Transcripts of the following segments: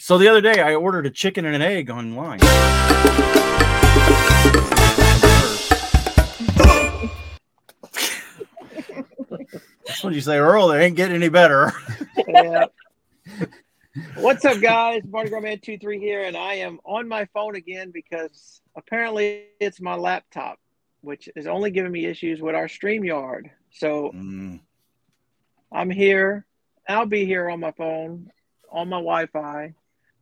So the other day I ordered a chicken and an egg online. That's when you say, Earl, they ain't getting any better. yeah. What's up, guys? Mardi Gras Man 23 here, and I am on my phone again because apparently it's my laptop, which is only giving me issues with our StreamYard. So Mm, I'm here. I'll be here on my phone, on my Wi Fi.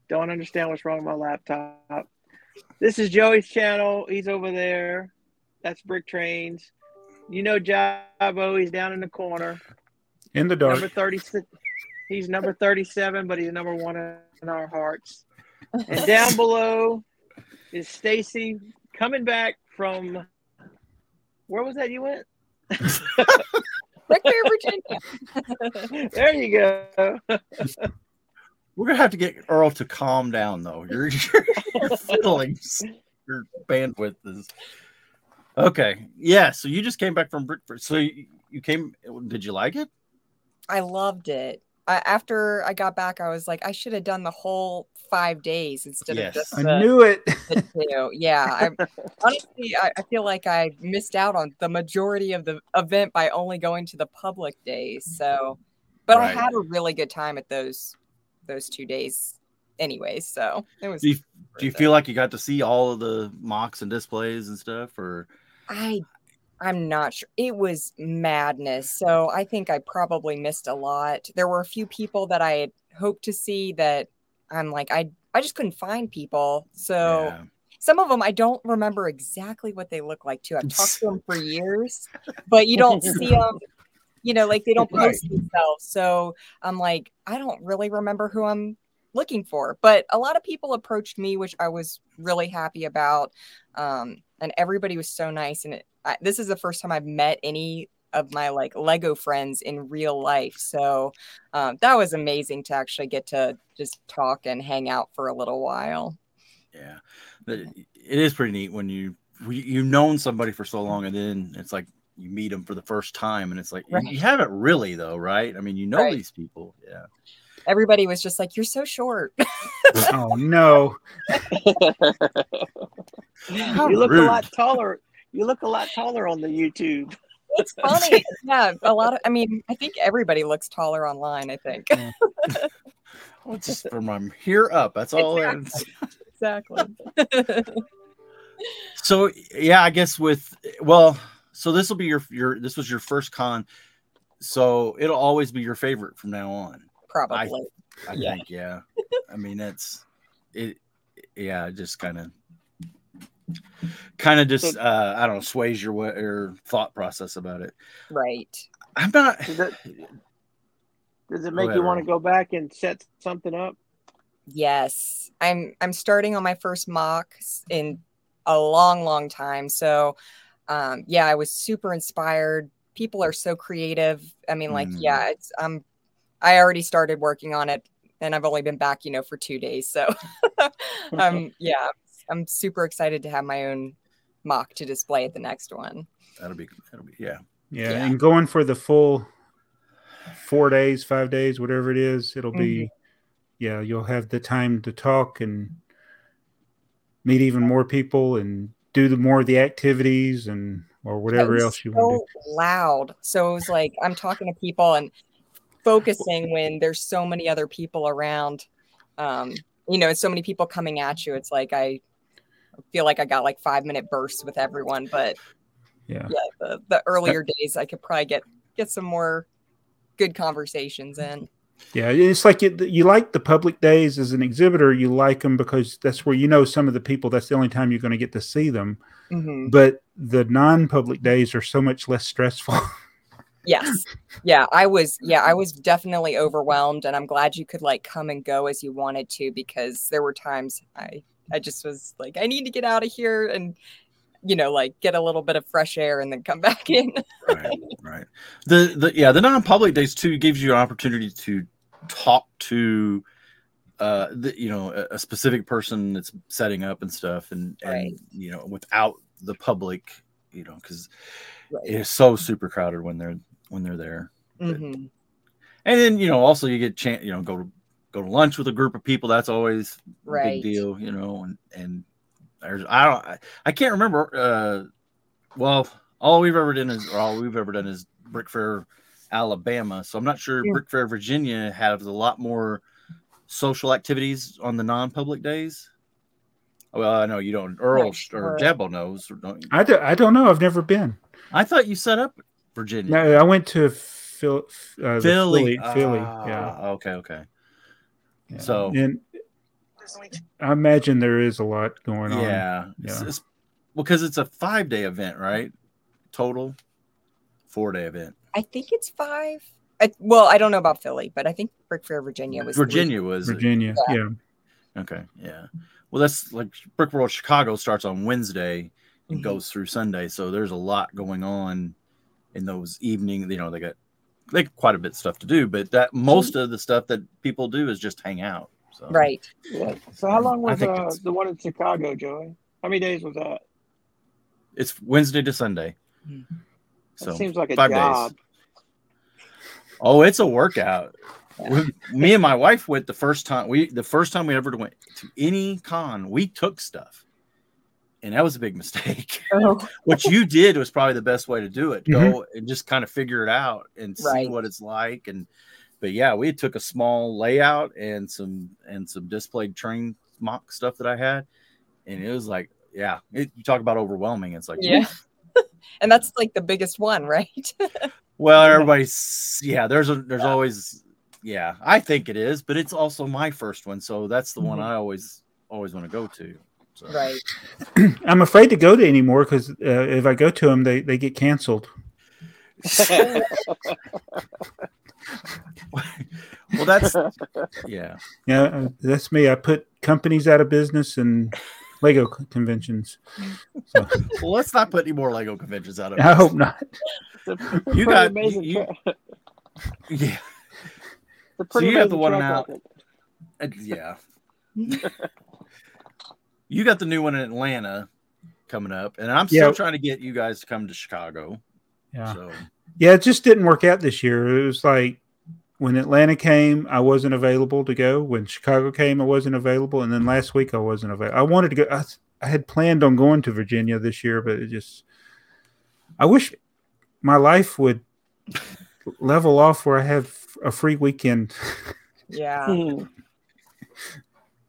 Don't understand what's wrong with my laptop. This is Joey's channel. He's over there. That's Brick Trains. You know Jabo. He's down in the corner. In the dark. Number 36. He's number 37, but he's number one in our hearts. And down below is Stacy coming back from where was that you went? Victory, Virginia. There you go. We're gonna have to get Earl to calm down though. Your your, your feelings, your bandwidth is okay. Yeah, so you just came back from Brick Fair. So you, you came did you like it? I loved it. I, after I got back, I was like, I should have done the whole five days instead Yes. of just I the, knew it. Yeah, I, honestly, I, I feel like I missed out on the majority of the event by only going to the public days. So, but Right. I had a really good time at those those two days, anyway. So it was. Do you, do you feel like you got to see all of the MOCs and displays and stuff or I I'm not sure. It was madness. So I think I probably missed a lot. There were a few people that I had hoped to see that I'm like I I just couldn't find people. So Yeah. some of them I don't remember exactly what they look like too. I've talked to them for years, but you don't see them. You know, like they don't Right. post themselves. So I'm like, I don't really remember who I'm looking for. But a lot of people approached me, which I was really happy about. Um, and everybody was so nice. And it, I, this is the first time I've met any of my like Lego friends in real life. So um, that was amazing to actually get to just talk and hang out for a little while. Yeah, it it is pretty neat when you you've known somebody for so long, and then it's like you meet them for the first time, and it's like you- you haven't really though, right? I mean, you know Right. these people, yeah. Everybody was just like, "You're so short." oh no. You look rude. a lot taller. You look a lot taller on the YouTube. it's funny. yeah, a lot of. I mean, I think everybody looks taller online. I think Well, it's just from um, here up. That's all. that is. exactly. So yeah, I guess with well, so this will be your your this was your first con, so it'll always be your favorite from now on. Probably. I Yeah. think, yeah. I mean, that's it. Yeah, it just kind of, kind of just, uh, I don't know, sways your wa- your thought process about it. right. I'm not. Does it, does it make ahead, you want to go back and set something up? Yes, I'm I'm starting on my first MOC in a long, long time. So, um, yeah, I was super inspired. People are so creative. I mean, like, Mm. yeah, it's um, I already started working on it, and I've only been back, you know, for two days. So, um, yeah, I'm super excited to have my own MOC to display at the next one. That'll be. That'll be. Yeah. Yeah, Yeah. and going for the full four days, five days, whatever it is, it'll be yeah, you'll have the time to talk and meet even more people and do the more of the activities and or whatever else you want to so loud. So it was like I'm talking to people and focusing when there's so many other people around. Um, you know, and so many people coming at you. It's like I feel like I got like five minute bursts with everyone. But. Yeah. yeah, the, the earlier days I could probably get get some more good conversations in. Yeah, it's like you, you like the public days as an exhibitor. You like them because that's where you know some of the people. That's the only time you're going to get to see them. Mhm. But the non-public days are so much less stressful. Yes. Yeah, I was yeah, I was definitely overwhelmed and I'm glad you could like come and go as you wanted to because there were times I I just was like I need to get out of here and you know like get a little bit of fresh air and then come back in. Right. right. The the yeah the non-public days too gives you an opportunity to talk to. Uh, the, you know, a, a specific person that's setting up and stuff, and and Right. you know, without the public, you know, because Right. it is so super crowded when they're when they're there. Mhm. and then you know also you get chance you know go to go to lunch with a group of people. That's always a big deal, you know. And and there's I don't I, I can't remember. Uh, well, all we've ever done is or all we've ever done is Brick Fair, Alabama. So I'm not sure Yeah. Brick Fair, Virginia has a lot more social activities on the non-public days. Well, I know you don't. Earl sure. or Jabbo knows. Don't you? I, do, I don't know. I've never been. I thought you set up Virginia. No, I went to Phil, uh, the Philly. Philly. Philly, yeah. Ah, Okay. Okay. yeah. So- and I imagine there is a lot going on. Yeah. It's, Yeah. it's- well, because it's a five day event, right? Total four day event. I think it's five. I, well, I don't know about Philly, but I think Brick Fair, Virginia was three. Virginia was it? Virginia. Yeah. Yeah. Okay. Yeah. Well, that's like Brick World Chicago starts on Wednesday and Mhm. goes through Sunday. So there's a lot going on in those evening. You know, they got they got quite a bit of stuff to do, but that most of the stuff that people do is just hang out. So Right. Yeah. So how long was uh, the one in Chicago, Joey? How many days was that? it's Wednesday to Sunday. Hmm. That So seems like a five job. days. Oh, it's a workout. Yeah. We- me and my wife went the first time we the first time we ever went to any con, we took stuff. And that was a big mistake. Oh, what you did was probably the best way to do it. Go Mm-hmm. and just kind of figure it out and see Right. what it's like. And but yeah, we took a small layout and some and some displayed train MOC stuff that I had, and it was like, yeah, it, you talk about overwhelming. It's like, Yeah. and that's like the biggest one, right? well, everybody's yeah. There's a there's always yeah. I think it is, but it's also my first one, so that's the one Mhm. I always always want to go to. So. right. I'm afraid to go to anymore because uh, if I go to them, they, they get canceled. Well, that's yeah. Yeah, uh, that's me. I put companies out of business and Lego conventions. So, Well, let's not put any more Lego conventions out of. Business. I hope not. It's a pretty You got- amazing. you- tra- Yeah, it's a pretty you have the one out. Uh, yeah. you got the new one in Atlanta coming up, and I'm still Yeah. trying to get you guys to come to Chicago. Yeah. So Yeah, it just didn't work out this year. It was like when Atlanta came, I wasn't available to go. When Chicago came, I wasn't available, and then last week I wasn't available. I wanted to go. I, I had planned on going to Virginia this year, but it just. I wish my life would level off where I have a free weekend. Yeah. Hmm.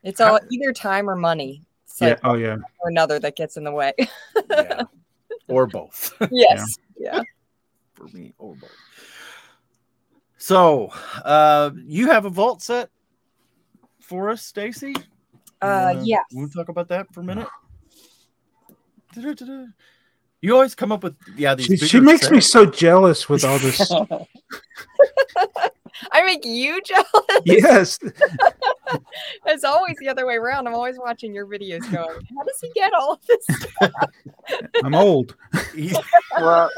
It's all either time or money. It's yeah. like Oh yeah. or another that gets in the way. yeah, or both yes. Yeah. For me, or both. So, uh, you have a vault set for us, Stacy? Uh, yes. Want to talk about that for a minute? Da-da-da-da. You always come up with yeah. These She, she bigger makes me so jealous with all this. I make you jealous. yes. It's always the other way around. I'm always watching your videos going, how does he get all of this? stuff?" I'm old. well,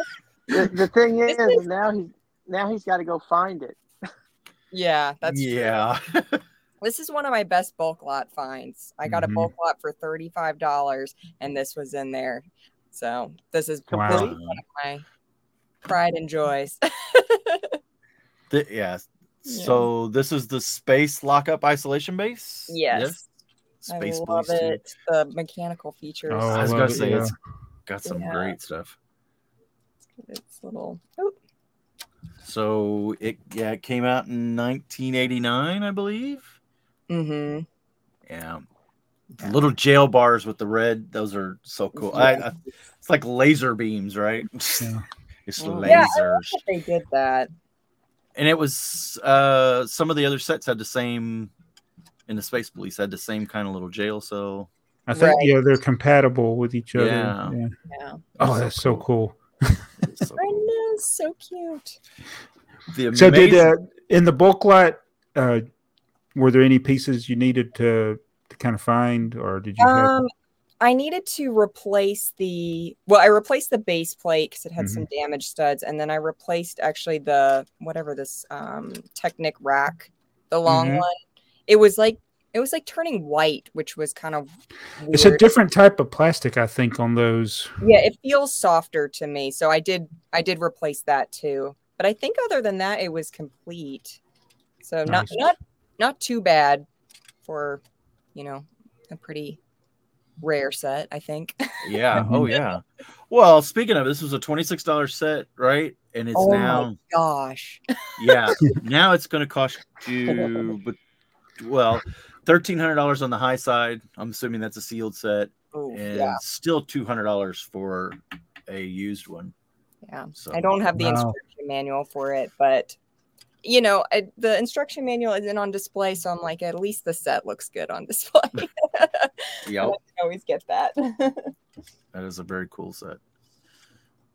the, the thing is, is- now he's now he's got to go find it. yeah, that's true. yeah. This is one of my best bulk lot finds. I got Mhm. a bulk lot for $35 and this was in there. So this is Wow. completely one of my pride and joys. Th- yeah. Yeah. So this is the space lockup isolation base. yes. Space I love Police two. it. The mechanical features. Oh, I was gonna say yeah. it's got some Yeah. great stuff. It's little. Oh, So it yeah it came out in 1989, I believe. mm-hmm. Yeah. Yeah. Little jail bars with the red; those are so cool. I, I, it's like laser beams, right? Yeah. it's. Yeah, lasers, They did that. and it was uh some of the other sets had the same. In the Space Police had the same kind of little jail cell. I think Right. yeah, they're compatible with each other. Yeah. Yeah. Yeah. Oh, that's so cool. It's so I cool. know. So cute. The So did uh, in the bulk lot, uh, were there any pieces you needed to, to kind of find, or did you have? Um, I needed to replace the well, I replaced the base plate because it had Mm-hmm. some damaged studs, and then I replaced actually the whatever this um Technic rack, the long Mhm. one. It was like it was like turning white, which was kind of weird. It's a different type of plastic, I think, on those. yeah, it feels softer to me. So I did I did replace that too. But I think other than that, it was complete. So not Nice. not not too bad for, you know, a pretty rare set, I think. Yeah. Oh mm-hmm. yeah. Well, speaking of, this was a twenty-six dollar set, right? And it's oh now, my gosh. yeah, now it's going to cost you, but well, thirteen hundred dollars on the high side. I'm assuming that's a sealed set, Ooh, and yeah, still two hundred dollars for a used one. yeah. So I don't have the Wow. instruction manual for it, but you know, I, the instruction manual isn't on display, so I'm like, at least the set looks good on display. Yeah, always get that. that is a very cool set.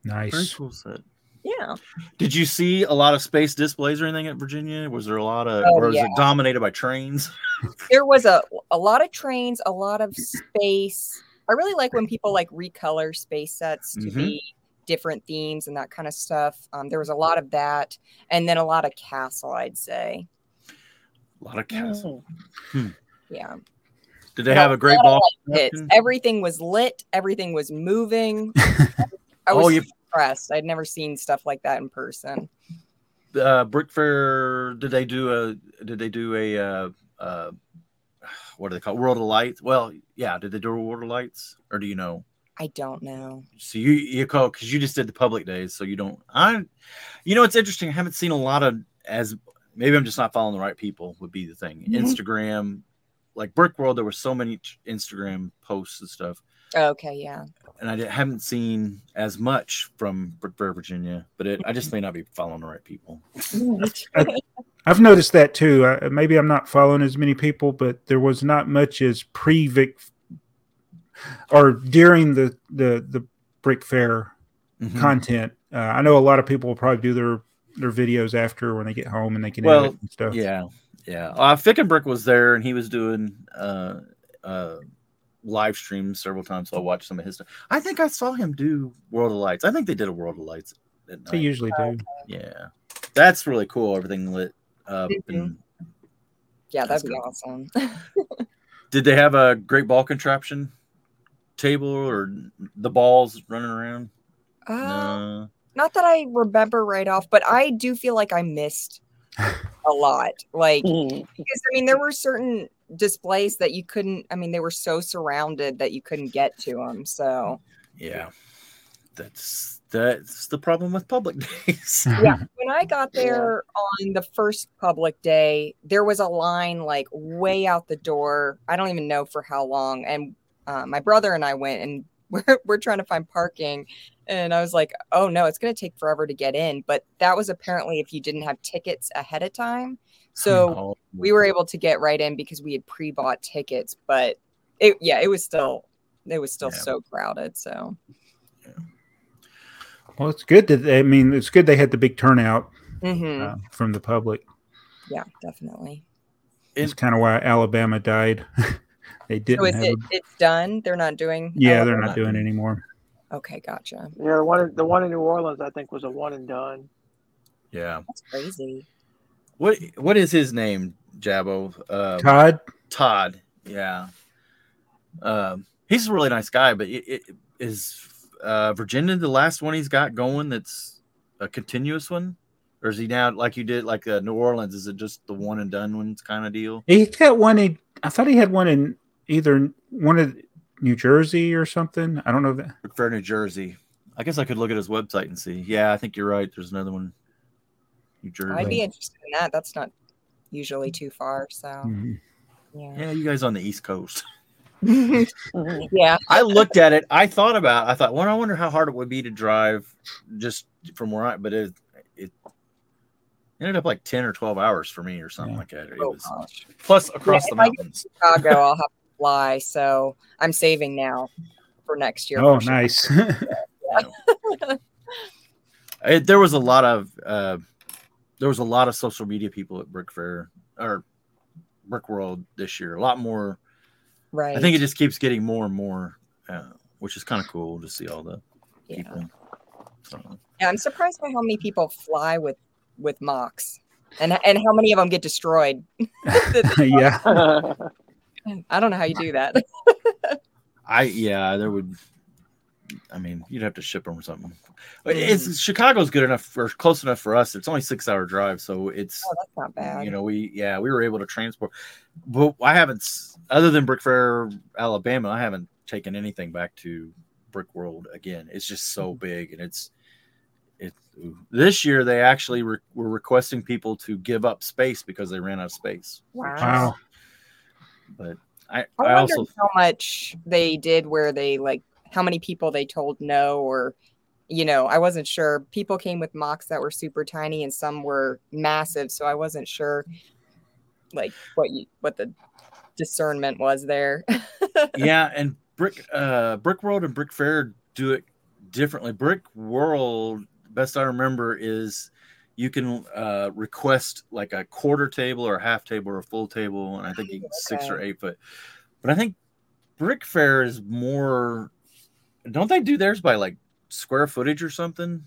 Nice. Very cool set. Yeah. Did you see a lot of space displays or anything at Virginia? Was there a lot of, Oh, or was yeah. it dominated by trains? there was a a lot of trains, a lot of space. I really like when people like recolor space sets to Mhm. be different themes and that kind of stuff. Um, there was a lot of that, and then a lot of castle, I'd say. A lot of castle. Yeah, Did they have a great ball? everything was lit, everything was moving. I was Oh, you- impressed. I'd never seen stuff like that in person. uh brick fair did they do a did they do a uh uh what do they call world of lights well yeah did they do a world of lights or do you know I don't know. so you you call because you just did the public days so you don't i you know it's interesting i haven't seen a lot of as maybe i'm just not following the right people would be the thing Mhm. instagram like brick world there were so many instagram posts and stuff Okay, yeah. and I haven't seen as much from Brick Fair, Virginia, but it, I just may not be following the right people. I've noticed that too. Uh, maybe I'm not following as many people, but there was not much as pre Vic or during the the the Brick Fair Mhm. content. Uh, I know a lot of people will probably do their their videos after when they get home and they can Well, edit and stuff. Yeah, yeah. Uh, Fickenbrick was there, and he was doing uh, uh, live streams several times. So I watched some of his stuff. I think I saw him do World of Lights. I think they did a World of Lights. At They usually do. Yeah, that's really cool. Everything lit up. Mhm. And Yeah, That's that'd be good. awesome. did they have a great ball contraption table or the balls running around? Uh, No. not that I remember right off, but I do feel like I missed a lot. Like, Mhm. because I mean, there were certain displays that you couldn't, I mean, they were so surrounded that you couldn't get to them. So, Yeah, that's that's the problem with public days. yeah, when I got there on the first public day, there was a line like way out the door. I don't even know for how long. And uh, my brother and I went and we're, we're trying to find parking. And I was like, oh no, it's going to take forever to get in. But that was apparently if you didn't have tickets ahead of time. So Oh, we were able to get right in because we had pre-bought tickets but it yeah it was still it was still Yeah. so crowded so yeah. Well, it's good that I mean it's good they had the big turnout Mhm. uh, from the public. yeah definitely It's kind of why Alabama died. they didn't so is have. it a- it's done they're not doing yeah, they're Alabama? not doing anymore. okay gotcha Yeah, the one in- the one in New Orleans, I think, was a one and done. yeah. that's crazy What what is his name, Jabbo? Uh, Todd, Todd. Yeah. Um, he's a really nice guy, but it, it is uh, Virginia the last one he's got going that's a continuous one, or is he now like you did like uh, New Orleans? Is it just the one and done ones kind of deal? he's got one. In, I thought he had one in either one of New Jersey or something. I don't know that. Fair, New Jersey. I guess I could look at his website and see. Yeah, I think you're right. There's another one. New Jersey. i'd be interested in that that's not usually too far so Mhm. yeah yeah, you guys on the East Coast. Yeah I looked at it. I thought about. I thought, well, I wonder how hard it would be to drive just from where I. But it it ended up like ten or twelve hours for me or something Yeah. like that. It Oh, was gosh. plus across Yeah, the if I get mountains. chicago i'll have to fly so i'm saving now for next year Oh, sure. nice. It, there was a lot of uh, there was a lot of social media people at Brick Fair or Brick World this year. A lot more. right I think it just keeps getting more and more, uh, which is kind of cool to see all the yeah. people. So, Yeah, I'm surprised by how many people fly with with MOCs, and and how many of them get destroyed. yeah. I don't know how you do that. I yeah, there would. I mean, you'd have to ship them or something. Mm. It's Chicago's good enough for close enough for us. It's only six hour drive, so it's Oh, that's not bad. you know we yeah we were able to transport. But I haven't other than Brick Fair, Alabama. I haven't taken anything back to Brick World again. It's just so mm-hmm. big and it's it's This year they actually re- were requesting people to give up space because they ran out of space. wow. Wow. But I, I I, wonder also how much they did where they like how many people they told no or you know, I wasn't sure. People came with MOCs that were super tiny and some were massive, so I wasn't sure like what you what the discernment was there. yeah, and Brick uh Brick World and Brick Fair do it differently. Brick World, best I remember, is you can uh request like a quarter table or a half table or a full table, and I think you can six or eight foot. But I think Brick Fair is more don't they do theirs by like square footage or something?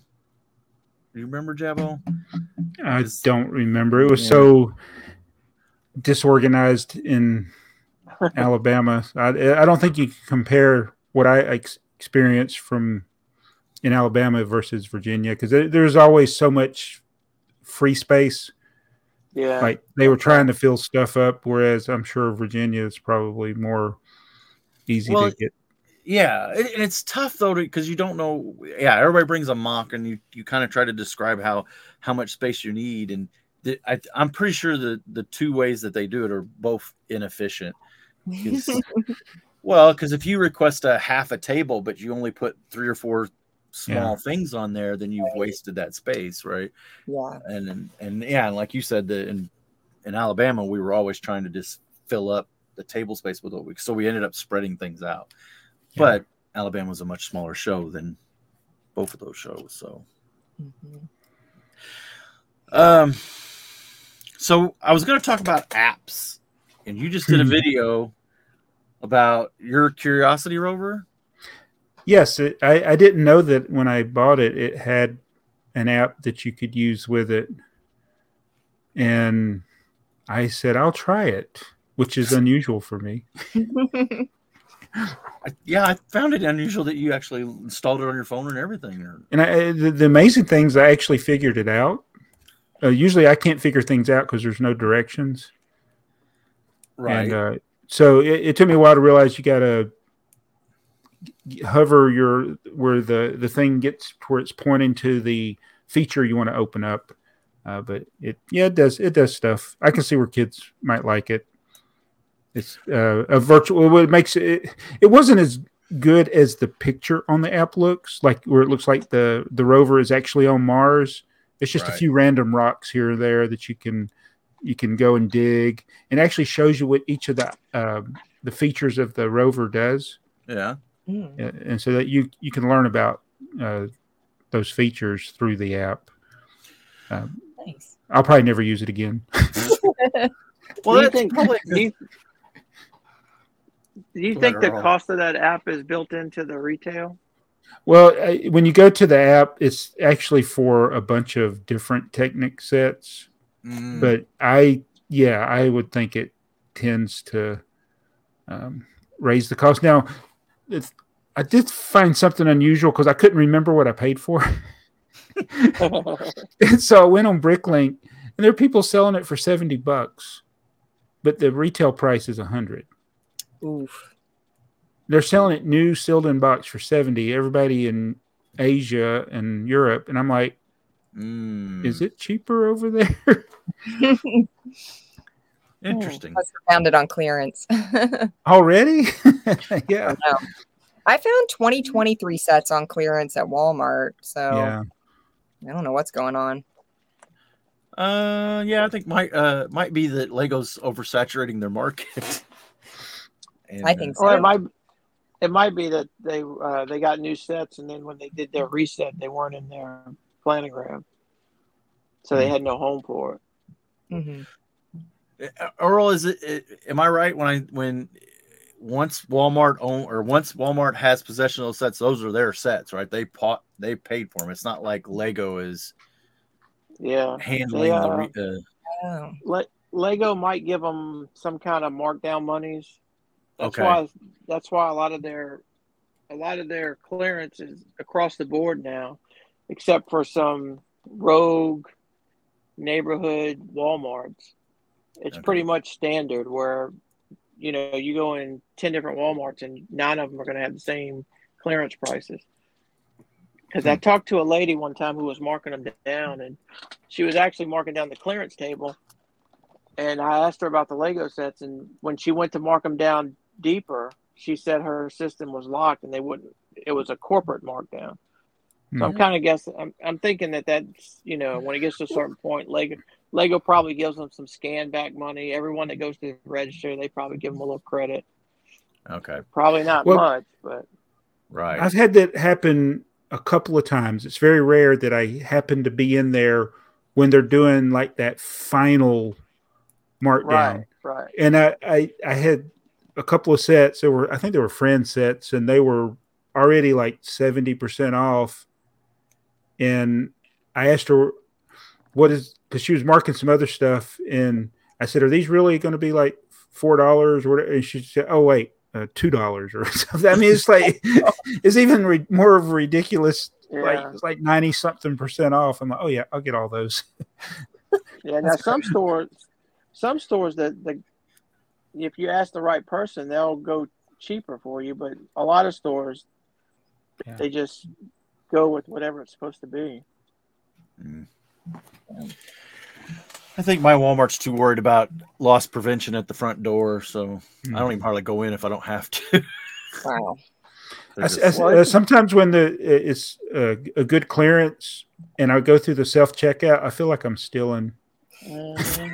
Do you remember Jabo? I don't remember. It was Yeah. so disorganized in Alabama. I, I don't think you can compare what I ex- experienced from in Alabama versus Virginia because there's always so much free space. Yeah. Like they were trying to fill stuff up, whereas I'm sure Virginia is probably more easy Well, to get. Yeah, it, and it's tough though because you don't know. Yeah, everybody brings a MOC, and you you kind of try to describe how how much space you need, and the, I, I'm pretty sure the the two ways that they do it are both inefficient. 'Cause- well, because if you request a half a table, but you only put three or four small things on there, then you've wasted that space, right? yeah. and and, and yeah, and like you said, the in in Alabama, we were always trying to just fill up the table space with what we so we ended up spreading things out. Yeah. But Alabama was a much smaller show than both of those shows. So Mhm. um so I was gonna talk about apps, and you just did a Hmm. video about your curiosity rover. Yes, it, I, I didn't know that when I bought it, it had an app that you could use with it. And I said, I'll try it, which is unusual for me. Yeah, I found it unusual that you actually installed it on your phone and everything. Or And I, the, the amazing things, I actually figured it out. Uh, usually I can't figure things out because there's no directions. And uh, so it, it took me a while to realize you got to hover your where the the thing gets where it's pointing to the feature you want to open up. Uh, but it yeah it does it does stuff. I can see where kids might like it. It's uh, a virtual. It makes it. It wasn't as good as the picture on the app looks like, where it looks like the the rover is actually on Mars. It's just a few random rocks here or there that you can you can go and dig, and actually shows you what each of the um, the features of the rover does, yeah. Mm. and so that you you can learn about uh, those features through the app. Um, Nice. I'll probably never use it again. Well, do you that's think probably do you, do you think the cost of that app is built into the retail? Well, uh, when you go to the app, it's actually for a bunch of different Technic sets. Mm. But I, yeah, I would think it tends to um, raise the cost. Now, it's, I did find something unusual because I couldn't remember what I paid for. and so I went on Bricklink, and there are people selling it for 70 bucks, but the retail price is 100 Oof. they're selling it new sealed in box for 70 everybody in asia and europe and i'm like Mm. is it cheaper over there interesting? Plus, we found it on clearance. already yeah I found 2023 sets on clearance at Walmart. So yeah I don't know what's going on. Uh, yeah, I think might uh might be that Lego's oversaturating their market. And, I think uh, so. Or it might it might be that they uh, they got new sets and then when they did their reset they weren't in their planogram. So they had no home for it. Mhm. Uh, Earl, is it, it? Am I right when I when once Walmart own or once Walmart has possession of those sets, those are their sets, right? They bought, they paid for them. It's not like Lego is Yeah. handling They, the. uh, Re, uh, Oh. Le- Lego might give them some kind of markdown monies. That's Okay. why that's why a lot of their a lot of their clearance is across the board now, except for some rogue neighborhood Walmarts. It's Okay. pretty much standard where you know you go in ten different WalMarts and nine of them are going to have the same clearance prices. Because I talked to a lady one time who was marking them down, and she was actually marking down the clearance table. And I asked her about the Lego sets, and when she went to mark them down deeper, she said her system was locked and they wouldn't. It was a corporate markdown. So I'm Hmm. kind of guessing. I'm, I'm thinking that that's you know when it gets to a certain point, Lego Lego probably gives them some scan back money. Everyone that goes to the register, they probably give them a little credit. Okay. Probably not Well- much, but Right. I've had that happen a couple of times. It's very rare that I happen to be in there when they're doing like that final markdown. right, right. And I, I I had a couple of sets. There were I think they were friend sets, and they were already like seventy percent off. And I asked her what is because she was marking some other stuff, and I said, "Are these really going to be like four dollars or whatever?" And she said, "Oh wait, uh, two dollars or something." I mean, it's like it's even re- more of a ridiculous. Like it's like ninety something percent off. I'm like, oh yeah, I'll get all those. Yeah. Now some stores, some stores that the if you ask the right person, they'll go cheaper for you. But a lot of stores, Yeah. they just go with whatever it's supposed to be. Mm. I think my Walmart's too worried about loss prevention at the front door, so I don't even hardly go in if I don't have to. Wow. They're I, I- uh, sometimes when the it's a, a good clearance and I go through the self checkout, I feel like I'm stealing. Mhm.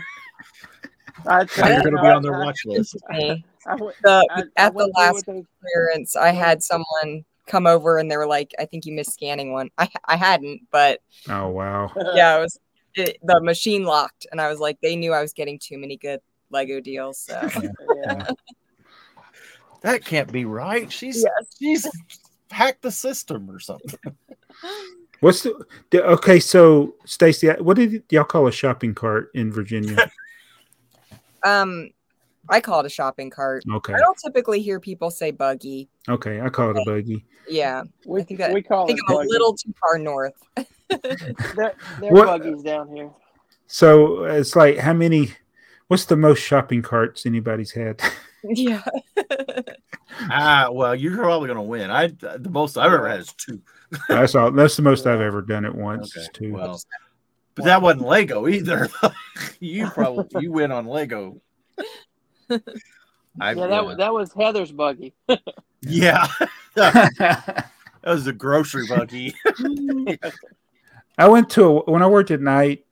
I, you're going to be on their watch list. Me. I would- The, I- I at the last clearance, I had someone come over and they were like, "I think you missed scanning one." I I hadn't, but Oh wow! yeah, it was it, the machine locked, and I was like, they knew I was getting too many good Lego deals. So yeah. That can't be right. She's Yes. she's hacked the system or something. What's the, the okay? So Stacy, what did y'all call a shopping cart in Virginia? um, I call it a shopping cart. Okay, I don't typically hear people say buggy. okay, I call it a buggy. Yeah, We, think that- we call I think it I'm a little too far north. They're, they're buggies down here. So it's like how many? What's the most shopping carts anybody's had? yeah. ah, well, you're probably going to win. I the most I've ever had is two. That's all. That's the most I've ever done at once. is two. Well, but that wasn't Lego either. you probably you win on Lego. I, yeah, that, wa- that was Heather's buggy. yeah, that was the grocery buggy. I went to a, when I worked at night.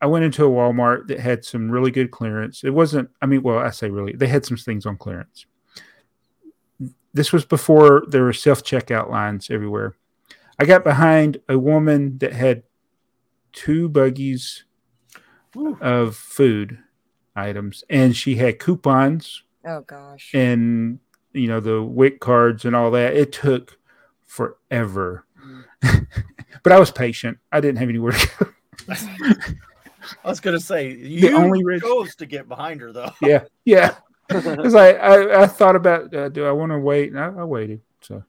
I went into a Walmart that had some really good clearance. It wasn't. I mean, well, I say really. They had some things on clearance. This was before there were self checkout lines everywhere. I got behind a woman that had two buggies Woo. of food items, and she had coupons Oh gosh. and you know the WIC cards and all that. It took forever, but I was patient. I didn't have anywhere to go. I was gonna say you only rich- chose to get behind her though. yeah, yeah. Because I, I I thought about uh, do I want to wait? And I, I waited. So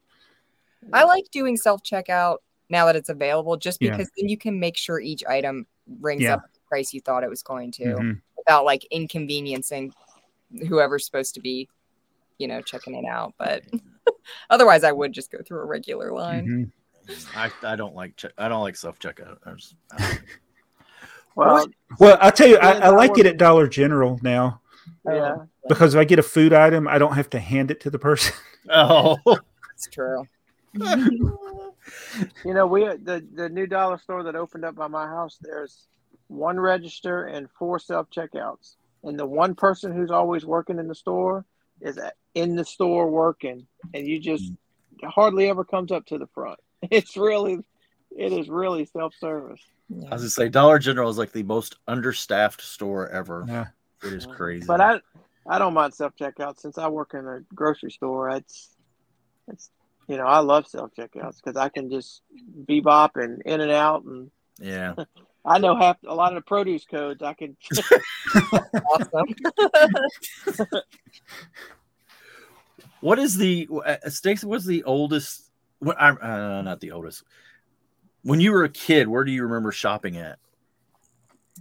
I like doing self checkout now that it's available, just Yeah. because then you can make sure each item rings Yeah. up the price you thought it was going to, mhm. Without like inconveniencing whoever's supposed to be, you know, checking it out. But otherwise, I would just go through a regular line. Mhm. I, I don't like check. I don't like self checkout. I just- I don't- Well, Well, I tell you, I, I like it at Dollar General now yeah. because if I get a food item, I don't have to hand it to the person. oh, It's true. You know, we the the new dollar store that opened up by my house. There's one register and four self checkouts, and the one person who's always working in the store is in the store working, and you just hardly ever comes up to the front. It's really, it is really self service. I was gonna say Dollar General is like the most understaffed store ever. Yeah. It is crazy. But I I don't mind self checkout since I work in a grocery store. It's it's you know I love self checkouts because I can just bebop and in and out and yeah, I know half a lot of the produce codes. I can Awesome. What is the uh, Stacy? What's the oldest? What I'm uh, not the oldest. When you were a kid, where do you remember shopping at?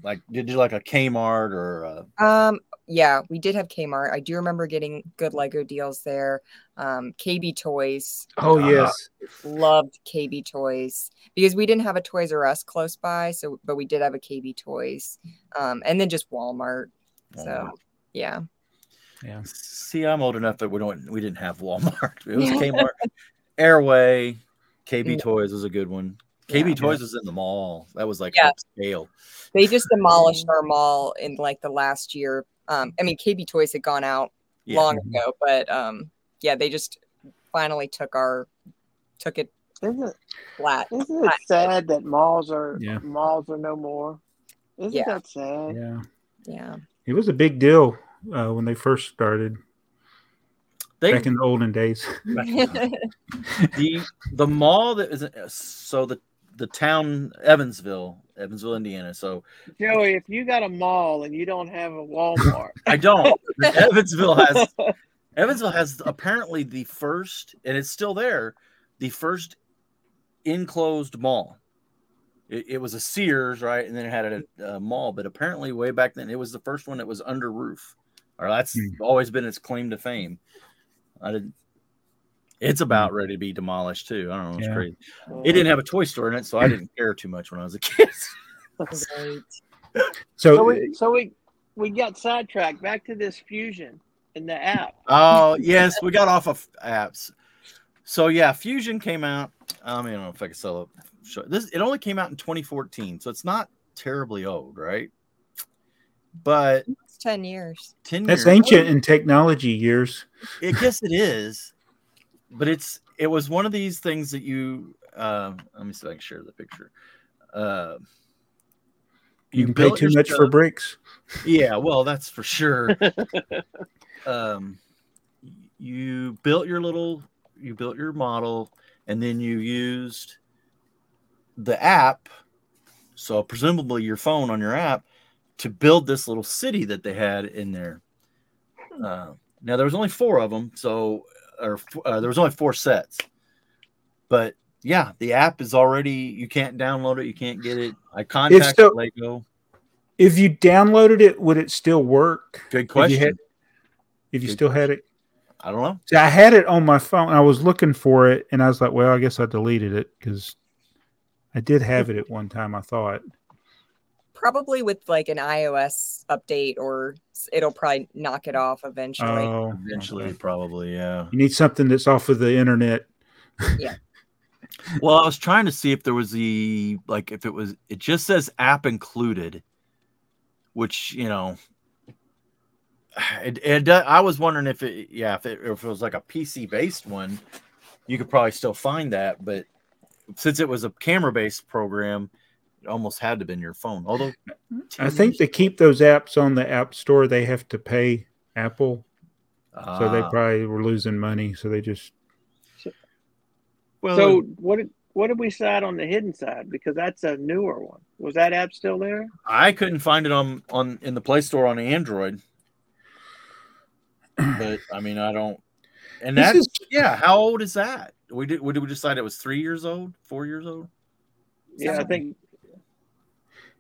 Like, did you like a Kmart or? A... Um, yeah, we did have Kmart. I do remember getting good Lego deals there. Um, KB Toys. Oh Uh, yes, Loved KB Toys because we didn't have a Toys R Us close by. So, but we did have a KB Toys. Um, and then just Walmart. So, yeah. yeah. See, I'm old enough that we don't we didn't have Walmart. It was Kmart, Ayr-Way, KB Yeah. Toys was a good one. KB Yeah. Toys was in the mall. That was like Yeah. upscale. They just demolished our mall in like the last year. Um, I mean, KB Toys had gone out Yeah. long ago, but um, yeah, they just finally took our took it Isn't it, flat. isn't it sad that malls are Yeah. malls are no more? Isn't Yeah. that sad? Yeah, Yeah. it was a big deal uh, when they first started They back in the olden days. the the mall that is so the the town Evansville, Evansville, Indiana. So Joey, if you got a mall and you don't have a Walmart, I don't. Evansville has Evansville has apparently the first, and it's still there, the first enclosed mall. It, it was a Sears, right, and then it had a, a mall. But apparently, way back then, it was the first one that was under roof. Or that's Hmm. always been its claim to fame. I didn't. It's hmm. about ready to be demolished too. I don't know. It's Yeah. crazy. It didn't have a toy store in it, so I didn't care too much when I was a kid. Right. So So, we uh, so we we got sidetracked back to this fusion in the app. Oh yes, we got off of apps. So yeah, Fusion came out. I mean, I don't know if I can sell it. This it only came out in 2014, so it's not terribly old, right? But It's 10 years. 10 that's years, ancient in technology years. I guess it is, but it's it was one of these things that you. Uh, let me see if I can share the picture. Uh, You, can pay too much stuff- for bricks. Yeah, well, that's for sure. um, you built your little, you built your model, and then you used the app. So presumably your phone on your app to build this little city that they had in there. Uh, now there was only four of them, so or uh, there was only four sets. But yeah, the app is already. You can't download it. You can't get it. I contacted still- Lego. If you downloaded it, would it still work? Good If you, question. had, if you Good still had it, I don't know. See, I had it on my phone. I was looking for it, and I was like, "Well, I guess I deleted it because I did have it at one time." I thought. Probably with like an iOS update, or it'll probably knock it off eventually. Oh, Eventually, okay. probably, yeah. you need something that's off of the internet. Yeah. well, I was trying to see if there was the like if it was it just says app included, which you know, it, it do- I was wondering if it yeah if it if it was like a PC based one, you could probably still find that, but since it was a camera based program, it almost had to have been your phone. Although I think to keep those apps on the App Store, they have to pay Apple, so they Ah, probably were losing money. So they just well, So what did what did we decide on the hidden side? Because that's a newer one. Was that app still there? I couldn't find it on on in the Play Store on Android. But I mean, I don't. And This that is- yeah, how old is that? We did. What did we decide? It was three years old, four years old. Yeah, I think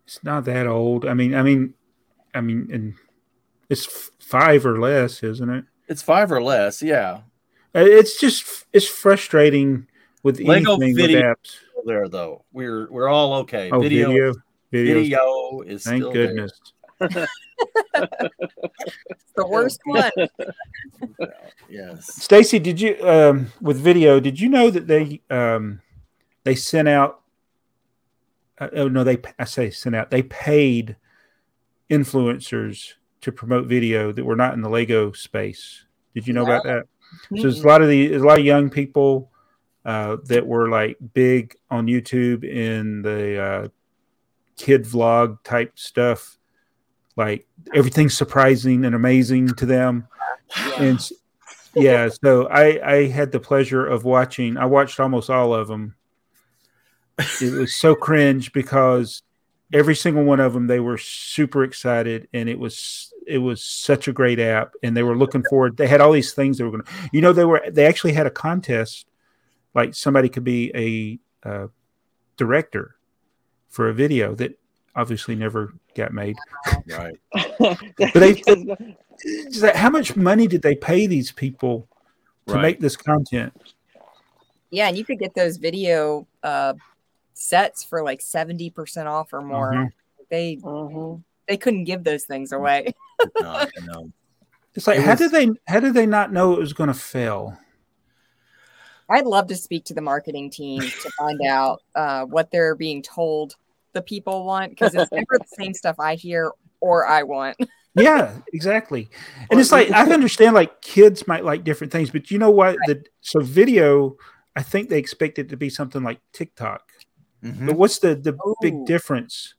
it's not that old. I mean, I mean, I mean, and it's five or less, isn't it? It's five or less. Yeah, Uh, It's just it's frustrating with Lego anything video- with apps. Still there though. We're we're all okay. Oh, VIDIYO, VIDIYO, VIDIYO, VIDIYO. is Thank still goodness. It's the worst one. Yes. Stacy, did you um, with VIDIYO? Did you know that they um, they sent out? Uh, oh no, they I say sent out. They paid influencers to promote VIDIYO that were not in the Lego space. Did you know about that? So there's a lot of the there's a lot of young people uh, that were like big on YouTube in the uh, kid vlog type stuff. Like everything's surprising and amazing to them and yeah so i i had the pleasure of watching i watched almost all of them it was so cringe because every single one of them they were super excited and it was it was such a great app, and they were looking forward. They had all these things they were going to, you know, they were they actually had a contest, like somebody could be a uh, director for a video that obviously never got made. Right. But they, Is that- how much money did they pay these people to Right. make this content? Yeah, and you could get those VIDIYO uh, sets for like seventy percent off or more. Mhm. They Mhm. they couldn't give those things away. No, no. It's like It how was- did they how did they not know it was going to fail? I'd love to speak to the marketing team to find out uh, what they're being told the people want because it's never the same stuff I hear or I want. Yeah, exactly. And it's like I understand like kids might like different things, but you know what? The so VIDIYO, I think they expect it to be something like TikTok. Mhm. But what's the the Ooh. big difference?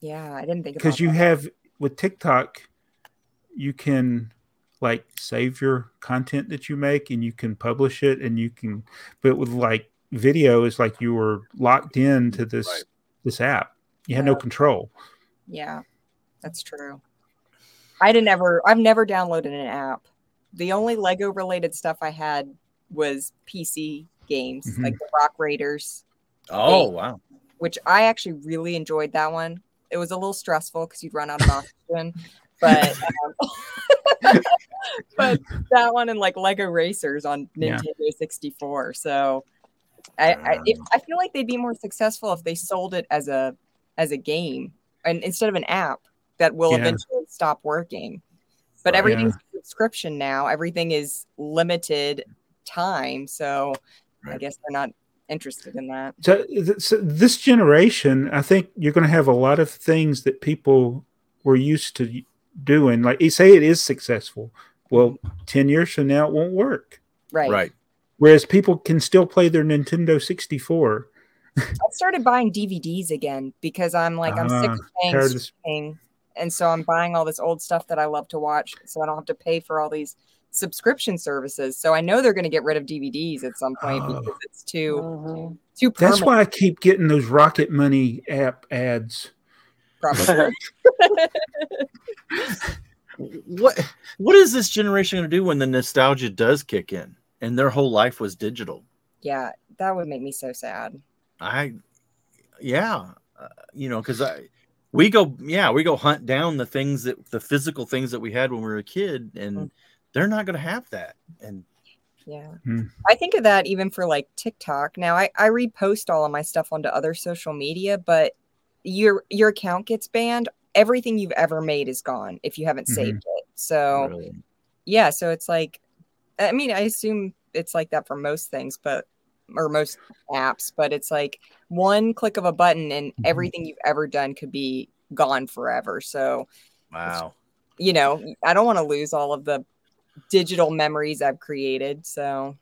Yeah, I didn't think about Because you that. have with TikTok, you can like save your content that you make and you can publish it and you can but with like VIDIYO is like you were locked in to this Right. this app. You had no control. Yeah, that's true. I didn't ever. I've never downloaded an app. The only Lego related stuff I had was PC games, Mhm. like the Rock Raiders, Oh wow. which I actually really enjoyed that one. It was a little stressful because you'd run out of oxygen, but um, but that one and like Lego Racers on Yeah. Nintendo 64. So I I, if, I feel like they'd be more successful if they sold it as a as a game and instead of an app that will Yeah. eventually stop working. But Right. everything's a subscription now. Everything is limited time, so I guess they're not interested in that. So, so this generation, I think you're going to have a lot of things that people were used to doing. Like say, it is successful. Well, ten years from now, it won't work. Right. Right. Whereas people can still play their Nintendo 64. I started buying DVDs again because I'm like I'm sick Ah, of paying of this- streaming, and so I'm buying all this old stuff that I love to watch, so I don't have to pay for all these subscription services. So I know they're going to get rid of DVDs at some point Oh. because it's too Mhm. too permanent. That's why I keep getting those Rocket Money app ads. probably. What what is this generation going to do when the nostalgia does kick in and their whole life was digital? yeah, that would make me so sad. I, yeah, uh, you know, because I, we go, yeah, we go hunt down the things that the physical things that we had when we were a kid, and Mm. They're not going to have that. And Yeah. Hmm. I think of that even for like TikTok. Now I, I repost all of my stuff onto other social media, but your your account gets banned. Everything you've ever made is gone if you haven't Mhm. saved it. So really, yeah, so it's like I mean, I assume it's like that for most things, but or most apps, but it's like one click of a button and Mhm. everything you've ever done could be gone forever. So, wow, you know, I don't want to lose all of the digital memories I've created. So,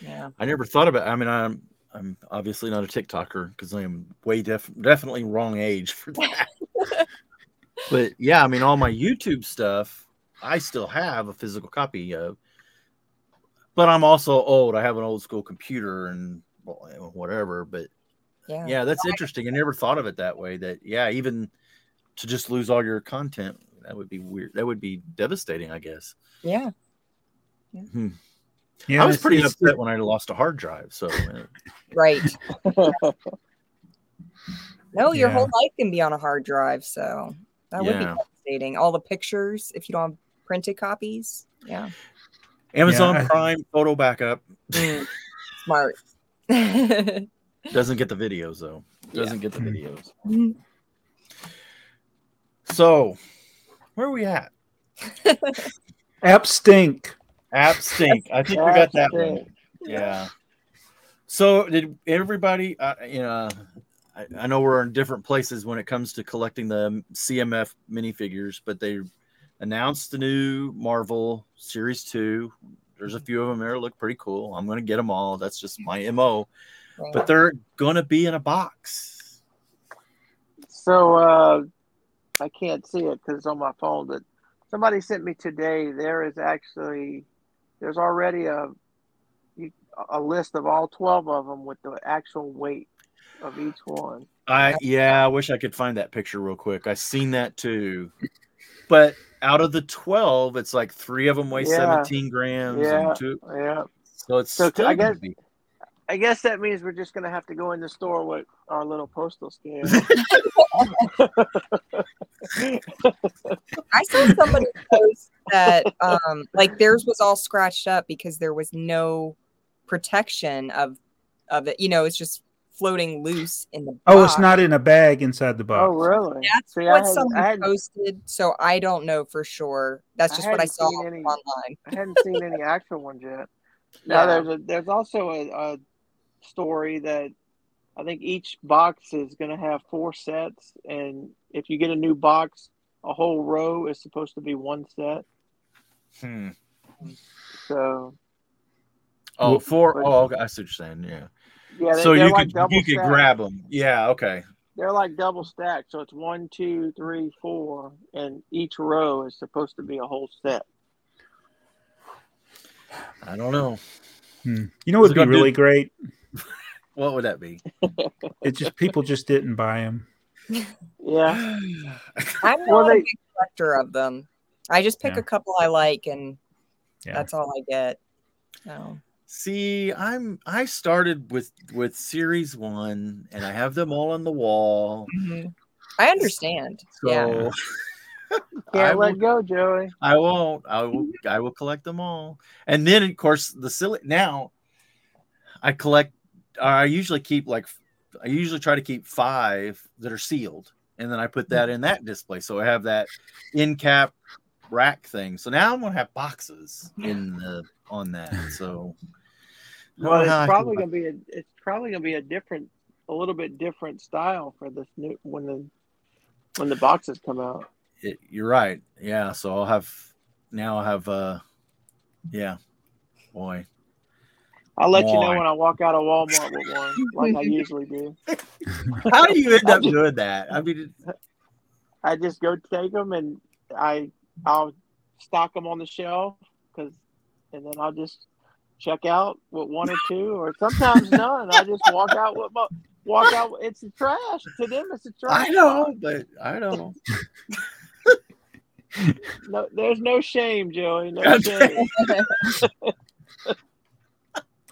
yeah. I never thought about. I mean, I'm I'm obviously not a TikToker because I am way def- definitely wrong age for that. but yeah, I mean, all my YouTube stuff, I still have a physical copy of. But I'm also old. I have an old school computer and well, eh, whatever. But Yeah. yeah, that's interesting. I never thought of it that way. That yeah, even to just lose all your content, that would be weird. That would be devastating, I guess. Yeah. Yeah, I was pretty it's- upset when I lost a hard drive. So uh, Right. No, your Yeah. whole life can be on a hard drive. So that would be devastating. All the pictures, if you don't have printed copies. Yeah. Amazon I- Prime photo backup Mm, Smart. doesn't get the videos though. Doesn't get the Hmm. videos. Mhm. So where are we at? app stink. App stink. I think we got that one. Yeah. So did everybody? Uh, you know, I, I know we're in different places when it comes to collecting the CMF minifigures, but they announced the new Marvel Series Two. There's a few of them there that look pretty cool. I'm gonna get them all. That's just my mo. But they're gonna be in a box. So uh, I can't see it because it's on my phone. But somebody sent me today. There is actually there's already a a list of all twelve of them with the actual weight of each one. I yeah, I wish I could find that picture real quick. I seen that too. but out of the 12, it's like three of them weigh Yeah. 17 grams. Yeah. And two, Yeah. so it's So still I guess- be- I guess that means we're just gonna have to go in the store with our little postal scale. I saw somebody post that um like theirs was all scratched up because there was no protection of of it. You know, it's just floating loose in the Oh, it's not in a bag inside the box. oh, really? That's See, I what hadn't- someone I hadn't- posted, so I don't know for sure. That's I just what I saw any- online. I hadn't seen any actual ones yet. Now Yeah. there's a there's also a, a story that I think each box is going to have four sets, and if you get a new box, a whole row is supposed to be one set. Hmm. So Oh, Well- four. but- Oh, okay. I see what you're saying. Yeah. yeah, they, so you like could double you could grab them. Yeah. Okay. They're like double stacked, so it's one, two, three, four, and each row is supposed to be a whole set. I don't know. Hmm. You know what would be gonna do- really great? What would that be? It's just people just didn't buy them. Yeah, I'm not Well, a big collector of them. I just pick Yeah. a couple I like, and Yeah. that's all I get. So See, I'm I started with with series one, and I have them all on the wall. Mm-hmm. I understand. yeah. So I can't will let go, Joey. I won't. I will. I will collect them all. And then, of course, the silly. Now, I collect. I usually keep like. I usually try to keep five that are sealed, and then I put that in that display. So I have that in cap rack thing. So now I'm gonna have boxes in the on that. So. Well, it's probably gonna be a it's probably gonna be a different, a little bit different style for this new when the when the boxes come out. it, you're right. Yeah. So I'll have now. I have. uh Yeah. Boy. I'll let you know when I walk out of Walmart with one, like I usually do. How do you end up doing that? I mean, I just go take them and I I'll stock them on the shelf because, and then I'll just check out with one or two, or sometimes none. I just walk out with my walk out. It's a trash to them. It's a trash. I know, but I don't know. No, there's no shame, Joey. No shame.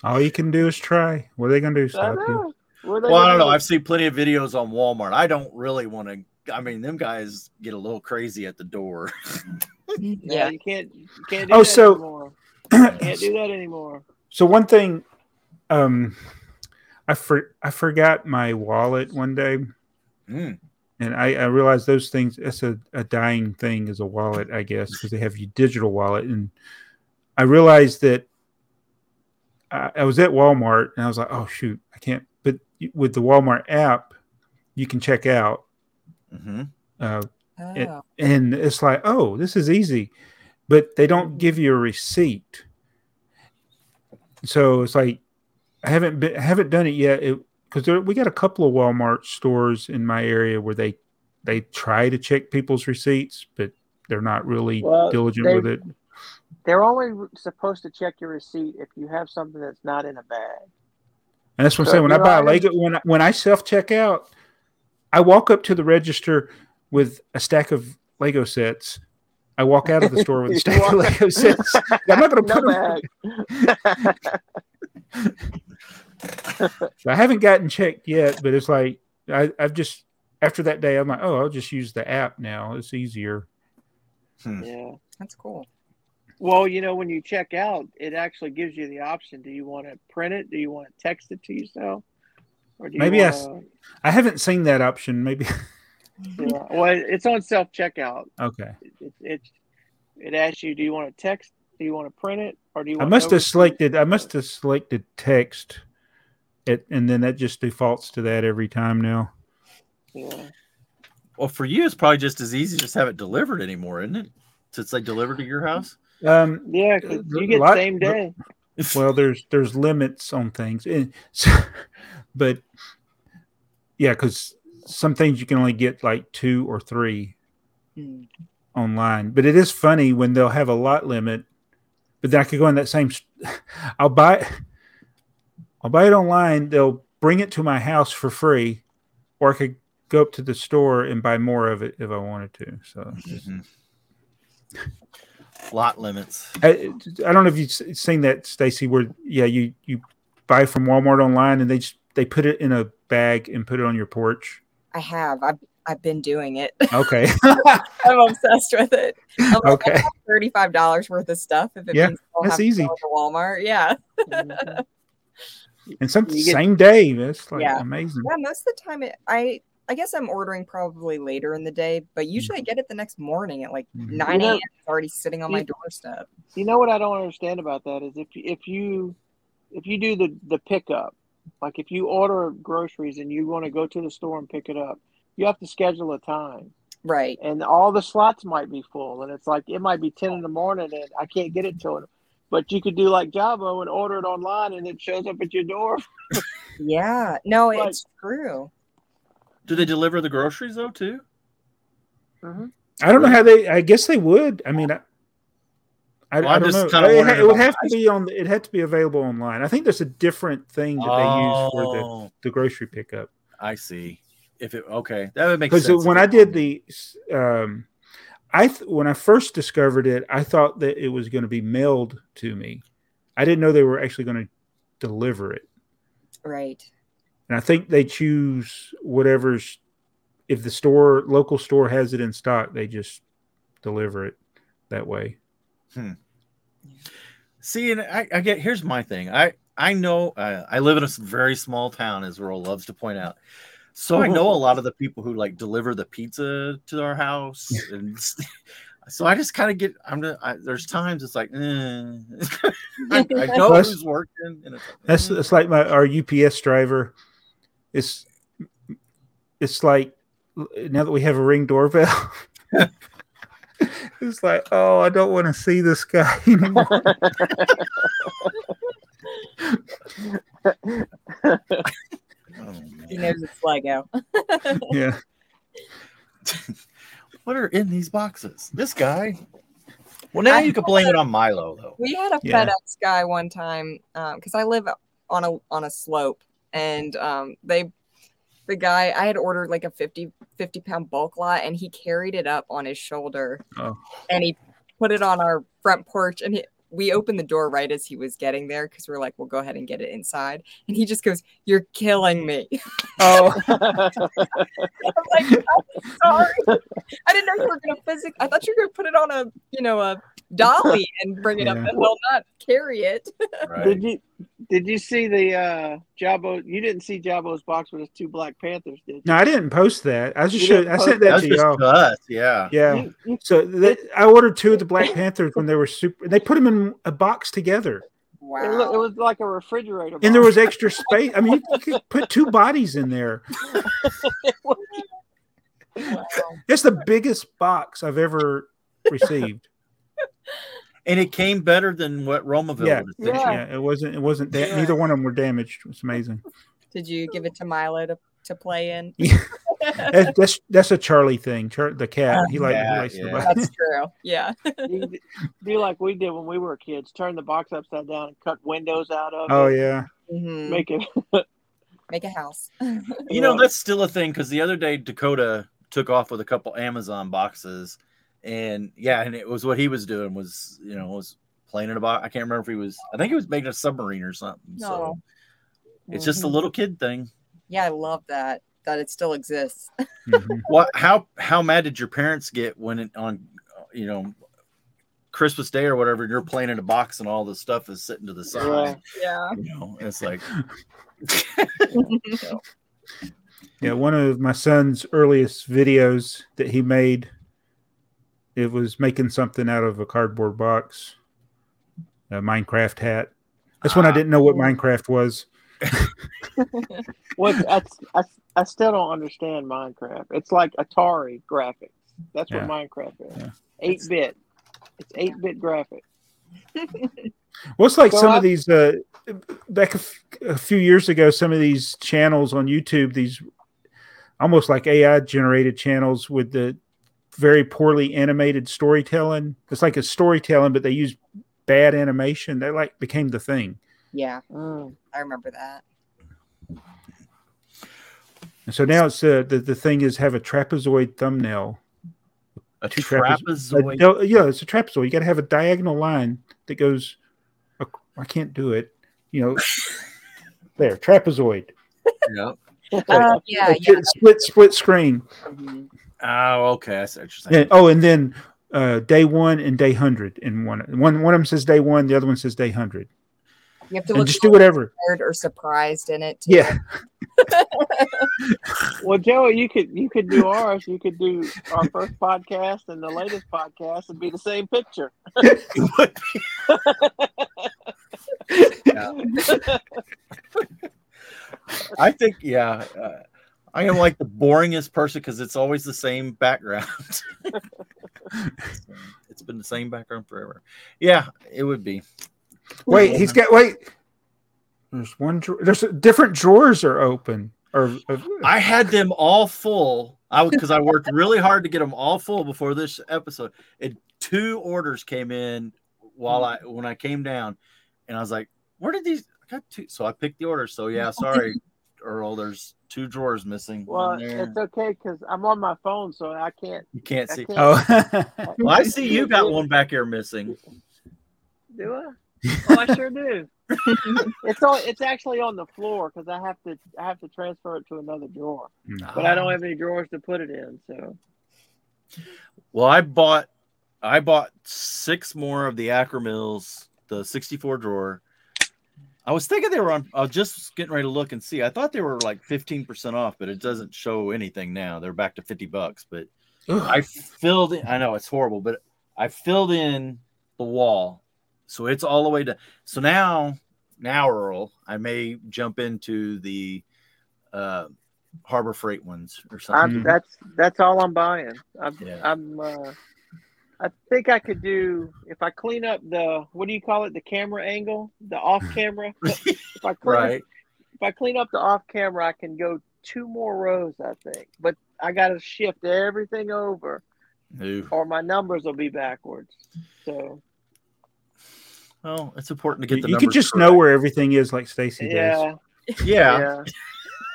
All you can do is try. What are they gonna do? Stop you? know. What Well, I don't know. I've seen plenty of videos on Walmart. I don't really want to. I mean, them guys get a little crazy at the door. Yeah, Yeah. you can't you can't do Oh, that so- anymore. Can't do that anymore. So one thing, um, I for, I forgot my wallet one day, Mm. and I, I realized those things. It's a, a dying thing as a wallet, I guess, because they have your digital wallet, and I realized that I, I was at Walmart and I was like, oh shoot, I can't. But with the Walmart app, you can check out, hmm uh, It- Oh. and it's like, oh, this is easy, but they don't give you a receipt. So it's like I haven't been, I haven't done it yet because we got a couple of Walmart stores in my area where they they try to check people's receipts, but they're not really Well, diligent they- with it. They're only supposed to check your receipt if you have something that's not in a bag. And that's what I'm saying. When I your buy a Lego, when I, when I self check out, I walk up to the register with a stack of Lego sets. I walk out of the store with a stack of Lego sets. I'm not going to no put them. bag. I haven't gotten checked yet, but it's like I, I've just after that day, I'm like, oh, I'll just use the app now. It's easier. Hmm. yeah. That's cool. Well, you know, when you check out, it actually gives you the option. Do you want to print it? Do you want to text it to yourself? Or do Maybe I wanna, I haven't seen that option. Maybe yeah. Well, it's on self checkout. okay. It, it, it it asks you, do you want to text? Do you want to print it? Or do you? I must no have selected. I must have selected text, it, and then that just defaults to that every time now. Yeah. Well, for you, it's probably just as easy to just have it delivered anymore, isn't it? Since they delivered to your house. Um, Yeah, 'cause you get lot- same day. well, there's there's limits on things, and so, but yeah, because some things you can only get like two or three Mm. online. But it is funny when they'll have a lot limit. But then I could go in that same. I'll buy. I'll buy it online. They'll bring it to my house for free, or I could go up to the store and buy more of it if I wanted to. So it's just- Mhm. Lot limits. I, I don't know if you've seen that, Stacey. Where yeah, you you buy from Walmart online and they just they put it in a bag and put it on your porch. I have. I've I've been doing it. Okay. I'm obsessed with it. I'm like, Okay. Thirty-five dollars worth of stuff. If it Yeah, means that's have to easy. go to Walmart. Yeah. Mhm. and some get- same day. That's like Yeah. amazing. Yeah. Most of the time, it, I I guess I'm ordering probably later in the day, but usually I get it the next morning at like Mhm. nine You know- a.m. It's already sitting on my doorstep. You know what I don't understand about that is if if you if you do the the pickup, like if you order groceries and you want to go to the store and pick it up, you have to schedule a time, Right. and all the slots might be full, and it's like it might be ten in the morning and I can't get it till. But you could do like Jabbo and order it online, and it shows up at your door. Yeah. No, Like- it's true. Do they deliver the groceries though too? I don't know how they. I guess they would. I mean, I, I, Well, I don't just know. It, it would have to be on. It had to be available online. I think there's a different thing that they use for the, Oh, the grocery pickup. I see. If it okay, that would make Because sense. when I did the, um, I th- when I first discovered it, I thought that it was going to be mailed to me. I didn't know they were actually going to deliver it. Right. And I think they choose whatever's. If the store, local store, has it in stock, they just deliver it that way. See, and I, I get here's my thing. I I know uh, I live in a very small town, as Earl loves to point out. So I know a lot of the people who like deliver the pizza to our house, and so I just kind of get. I'm. the- I, there's times it's like, eh. I, I know Plus- who's working, and it's like, That's eh. it's like my our UPS driver. It's it's like now that we have a ring doorbell. it's like, oh, I don't want to see this guy anymore. oh, He knows it's Lego. yeah, what are in these boxes? This guy. Well, now you can blame it on Milo, though. We had a Yeah. FedEx guy one time um, because I live on a on a slope, and um, they the guy I had ordered like a 50, 50 pound bulk lot, and he carried it up on his shoulder, Oh. and he put it on our front porch, and he, we opened the door right as he was getting there because we are like, we'll go ahead and get it inside, and he just goes, "You're killing me." oh, I'm like, I'm sorry. I didn't know you were gonna physically. I thought you were gonna put it on a, you know, a dolly and bring it up Yeah. the hill, not carry it. Right? Did you did you see the uh Jabbo? You didn't see Jabbo's box with his two Black Panthers, did you? no, I didn't post that. I just You showed. I sent that that to y'all. us, yeah. Yeah. You- you- So that, I ordered two of the Black Panthers when they were super. They put them in a box together, Wow. it, look, it was like a refrigerator. and there was extra space. I mean, you could put two bodies in there. Wow. It's the biggest box I've ever received. And it came better than what Romaville Yeah. would have Yeah. yeah, it wasn't. It wasn't. Da- Yeah. Neither one of them were damaged. It's amazing. Did you give it to Milo to, to play in? That- that's that's a Charlie thing. Char- the cat. He, like, he Yeah, likes to yeah. buy- That's true. Yeah. You do like we did when we were kids. Turn the box upside down and cut windows out of Oh it. yeah. Mhm. Make it. Make a house. You know, that's still a thing because the other day Dakota took off with a couple Amazon boxes, and yeah, and it was what he was doing was you know was playing in a box. I can't remember if he was. I think he was making a submarine or something. So No. it's just a Mhm. little kid thing. Yeah, I love that. That it still exists. Mhm. What? How how mad did your parents get when it on you know Christmas Day or whatever? You're playing in a box and all the stuff is sitting to the side. Yeah. Yeah. You know, it's like Yeah, one of my son's earliest videos that he made, it was making something out of a cardboard box, a Minecraft hat. That's when I Ah. didn't know what Minecraft was. What? That's, I, I still don't understand Minecraft. It's like Atari graphics. That's what Minecraft is. Yeah. Eight bit. It's eight bit graphics. Well, it's like So some I- of these uh, back a, f- a few years ago. Some of these channels on YouTube, these almost like AI generated channels with the very poorly animated storytelling. It's like a storytelling, but they use bad animation. That like became the thing. Yeah, Mm. I remember that. And so now it's uh, the the thing is have a trapezoid thumbnail. a A Trapezo- trapezoid. No, yeah, it's a trapezoid. You got to have a diagonal line that goes. ac- I can't do it. You know, there, trapezoid. Yeah. Uh, yeah, yeah. Split split screen. Mhm. Oh, okay. I see what. And, oh, and then uh, day one and day hundred in one. One one of them says day one, the other one says day hundred. You have to look just do whatever. or surprised in it. Too. Yeah. Well, Joey, you could you could do ours. You could do our first podcast and the latest podcast and be the same picture. It would be- Yeah. I think, yeah. Uh, I am like the boringest person because it's always the same background. it's been the same background forever. Yeah, it would be. Wait, he's got wait. There's one. drawer. There's different drawers are open. Or uh, I had them all full. I because I worked really hard to get them all full before this episode. And two orders came in while I when I came down, and I was like, "Where did these?" I got two, so I picked the order. So yeah, sorry, Earl. There's two drawers missing. Well, in there. it's okay because I'm on my phone, so I can't you can't I see. can't- oh, Well, I see you got one back here missing. do I. Oh, I sure do. it's on. It's actually on the floor because I have to. I have to transfer it to another drawer, but I don't have any drawers to put it in. So Well, I bought I bought six more of the Akro-Mils, the 64 drawer. I was thinking they were on I was just getting ready to look and see. I thought they were like 15% off, but it doesn't show anything now. They're back to 50 bucks. But I filled in I know it's horrible, but I filled in the wall. So it's all the way to so now now Earl, I may jump into the uh Harbor Freight ones or something. I'm, that's that's all I'm buying. I'm. Yeah. I'm uh, I think I could do if I clean up the what do you call it the camera angle the off camera. if I clean, right. if I clean up the off camera, I can go two more rows. I think, but I got to shift everything over, Ooh. or my numbers will be backwards. So Well, it's important to get the you could numbers just know where everything is, like Stacey does. yeah, Yeah.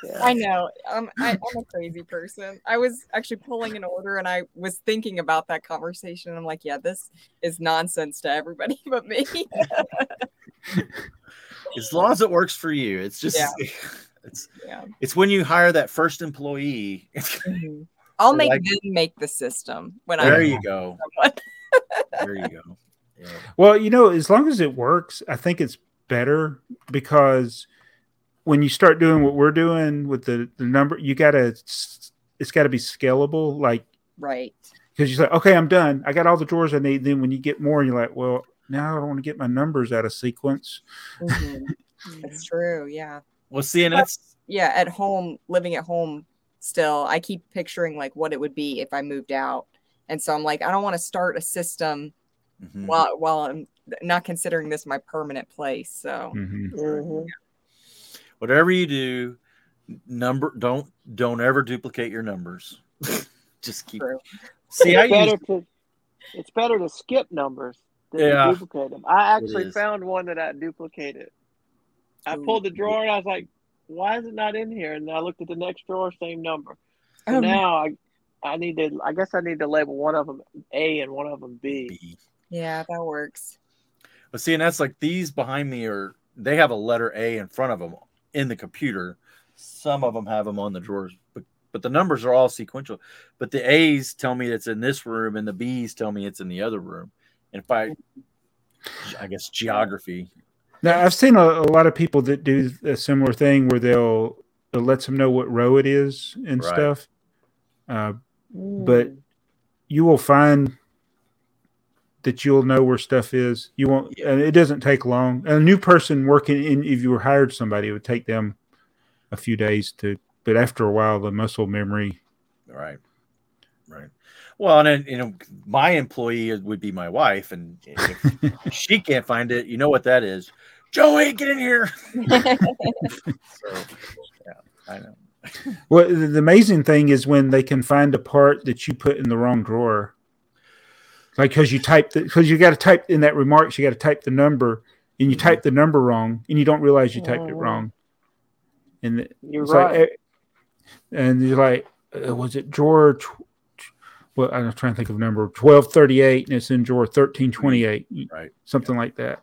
yeah. yeah. I know. Um, I, I'm a crazy person. I was actually pulling an order and I was thinking about that conversation. And I'm like, yeah, this is nonsense to everybody but me. As long as it works for you. It's just Yeah. it's yeah. it's when you hire that first employee. Mhm. I'll make like- them make the system when there I There you go. There you go. Yeah. Well, you know, as long as it works, I think it's better because when you start doing what we're doing with the, the number, you gotta it's got to be scalable. Like Right. because you say, okay, I'm done. I got all the drawers I need. Then when you get more, you're like, well, now I don't want to get my numbers out of sequence. Mhm. It's true. Yeah. Well, see, and that's Yeah. At home, living at home still, I keep picturing like what it would be if I moved out. And so I'm like, I don't want to start a system mhm. while while I'm not considering this my permanent place. So Mhm. Mhm. Whatever you do, number don't don't ever duplicate your numbers. just keep true. see. I it's better use to it's better to skip numbers than Yeah. to duplicate them. I actually found one that I duplicated. I pulled the drawer and I was like, "Why is it not in here?" And I looked at the next drawer, same number. So Oh, now I I need to. I guess I need to label one of them A and one of them B. B. Yeah, that works. But see, and that's like these behind me are they have a letter A in front of them in the computer. Some of them have them on the drawers, but but the numbers are all sequential. But the A's tell me it's in this room, and the B's tell me it's in the other room. And if I, I guess geography. Now I've seen a, a lot of people that do a similar thing where they'll it lets them know what row it is and Right. stuff. Uh, But- you will find that you'll know where stuff is. You won't. And it doesn't take long. And A new person working in, if you were hired somebody, it would take them a few days to. But after a while, the muscle memory. Right. Right. Well, and then, you know, my employee would be my wife, and if she can't find it, you know what that is. Joey, get in here. So, yeah, I know. Well, the the amazing thing is when they can find a part that you put in the wrong drawer. Like because you typed because you got to type in that remarks, you got to type the number, and you type the number wrong, and you don't realize you typed it Mhm. wrong. And You're right. like, eh, and you're like, uh, was it drawer tw- well, I'm trying to think of a number 1238 and it's in drawer 1328, Right. something like that.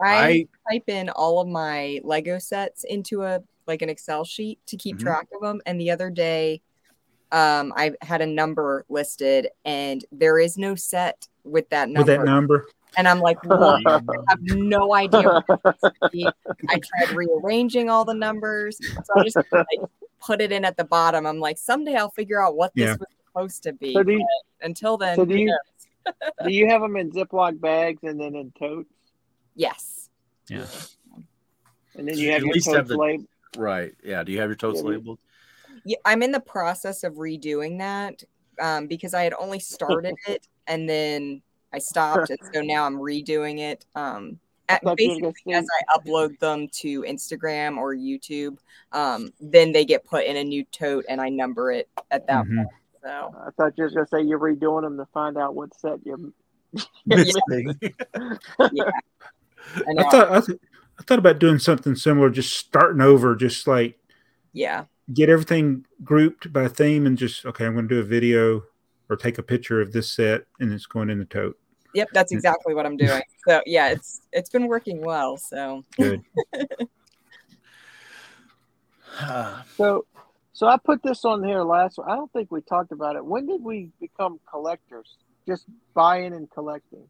I, I type in all of my Lego sets into a like an Excel sheet to keep Mhm. track of them. And the other day, um, I had a number listed, and there is no set with that number. With that number. And I'm like, what? I have no idea. What it's supposed to be. I tried rearranging all the numbers, so I just like, put it in at the bottom. I'm like, someday I'll figure out what this Yeah. was supposed to be. So do you- until then, so do you- knows? Do you have them in Ziploc bags and then in totes? yes, Yeah. And then So you you have at your least have totes the- labeled. right. Yeah. Do you have your totes Yeah, labeled? Yeah, I'm in the process of redoing that um, because I had only started it and then I stopped, and so now I'm redoing it. Um, at, thought you were basically, as I upload them to Instagram or YouTube, um, then they get put in a new tote, and I number it at that Mhm. point. So I thought you were gonna say you're redoing them to find out what set you're. Missing. I, I thought I, th- I thought about doing something similar, just starting over, just like yeah, get everything grouped by theme and just okay, I'm going to do a video or take a picture of this set and it's going in the tote. yep, that's exactly what I'm doing. So yeah, it's it's been working well. So Good. So, so I put this on here last. I don't think we talked about it. When did we become collectors? Just buying and collecting,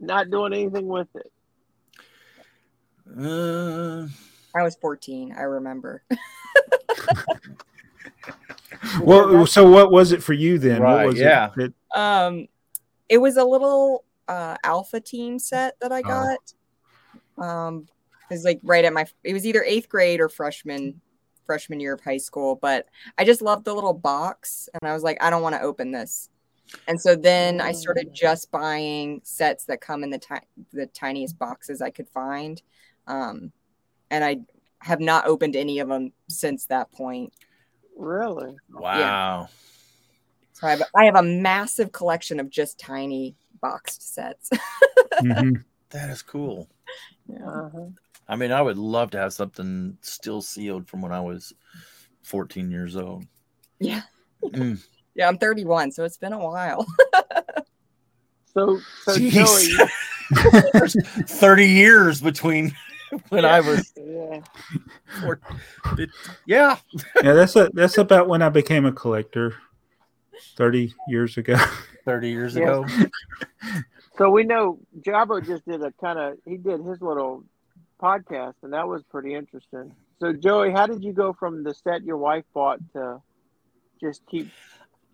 not doing anything with it. uh, I was 14. I remember. Well, so what was it for you then? Right, what was yeah. it that Um, it was a little uh, alpha team set that I Oh. got. Um, it was like right at my. It was either eighth grade or freshman freshman year of high school, but I just loved the little box, and I was like, I don't want to open this. And so then I started just buying sets that come in the ti- the tiniest boxes I could find, um, and I have not opened any of them since that point. Really? wow. So I have, I have a massive collection of just tiny boxed sets. Mhm. That is cool. yeah. Uh-huh. I mean, I would love to have something still sealed from when I was 14 years old. Yeah. Mm. Yeah, I'm 31, so it's been a while. So, so Jeez. Joey, There's 30 years between when I was yeah. four, yeah. yeah, that's a, that's about when I became a collector, thirty years ago. 30 years Yes. ago. So we know Jabbo just did a kind of he did his little podcast, and that was pretty interesting. So Joey, how did you go from the set your wife bought to just keep?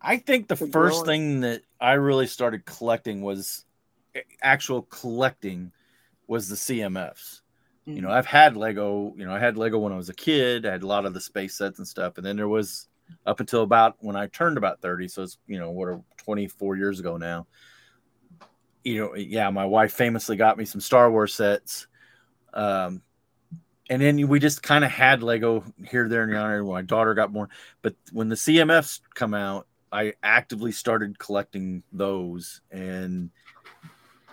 I think the first growing. thing that I really started collecting was actual collecting was the CMFs. You know, I've had Lego, you know, I had Lego when I was a kid. I had a lot of the space sets and stuff. And then there was up until about when I turned about 30. So it's, you know, what are 24 years ago now. You know, yeah, my wife famously got me some Star Wars sets. Um, and then we just kind of had Lego here, there, and yonder. When my daughter got born, but when the CMFs come out, I actively started collecting those. And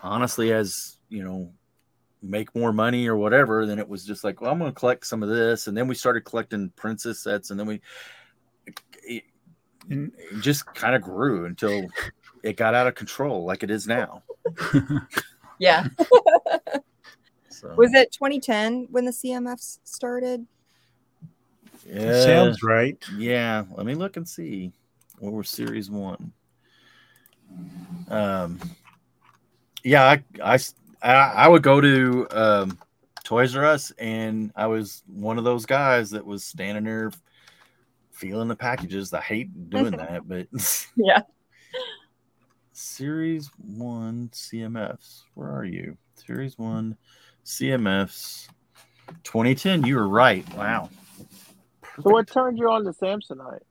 honestly, as you know, make more money or whatever, then it was just like, well, I'm going to collect some of this. And then we started collecting princess sets, and then we it, it just kind of grew until it got out of control, like it is now. Yeah. So, Was it 2010 when the CMFs started? yeah, Sounds right. Yeah, let me look and see. What was series one? Um, yeah, I, I, I I would go to um, Toys R Us, and I was one of those guys that was standing there feeling the packages. I hate doing that, but Yeah. series one CMFs. Where are you? Series one CMFs 2010. You were right. Wow. So what turned you on to Samsonite?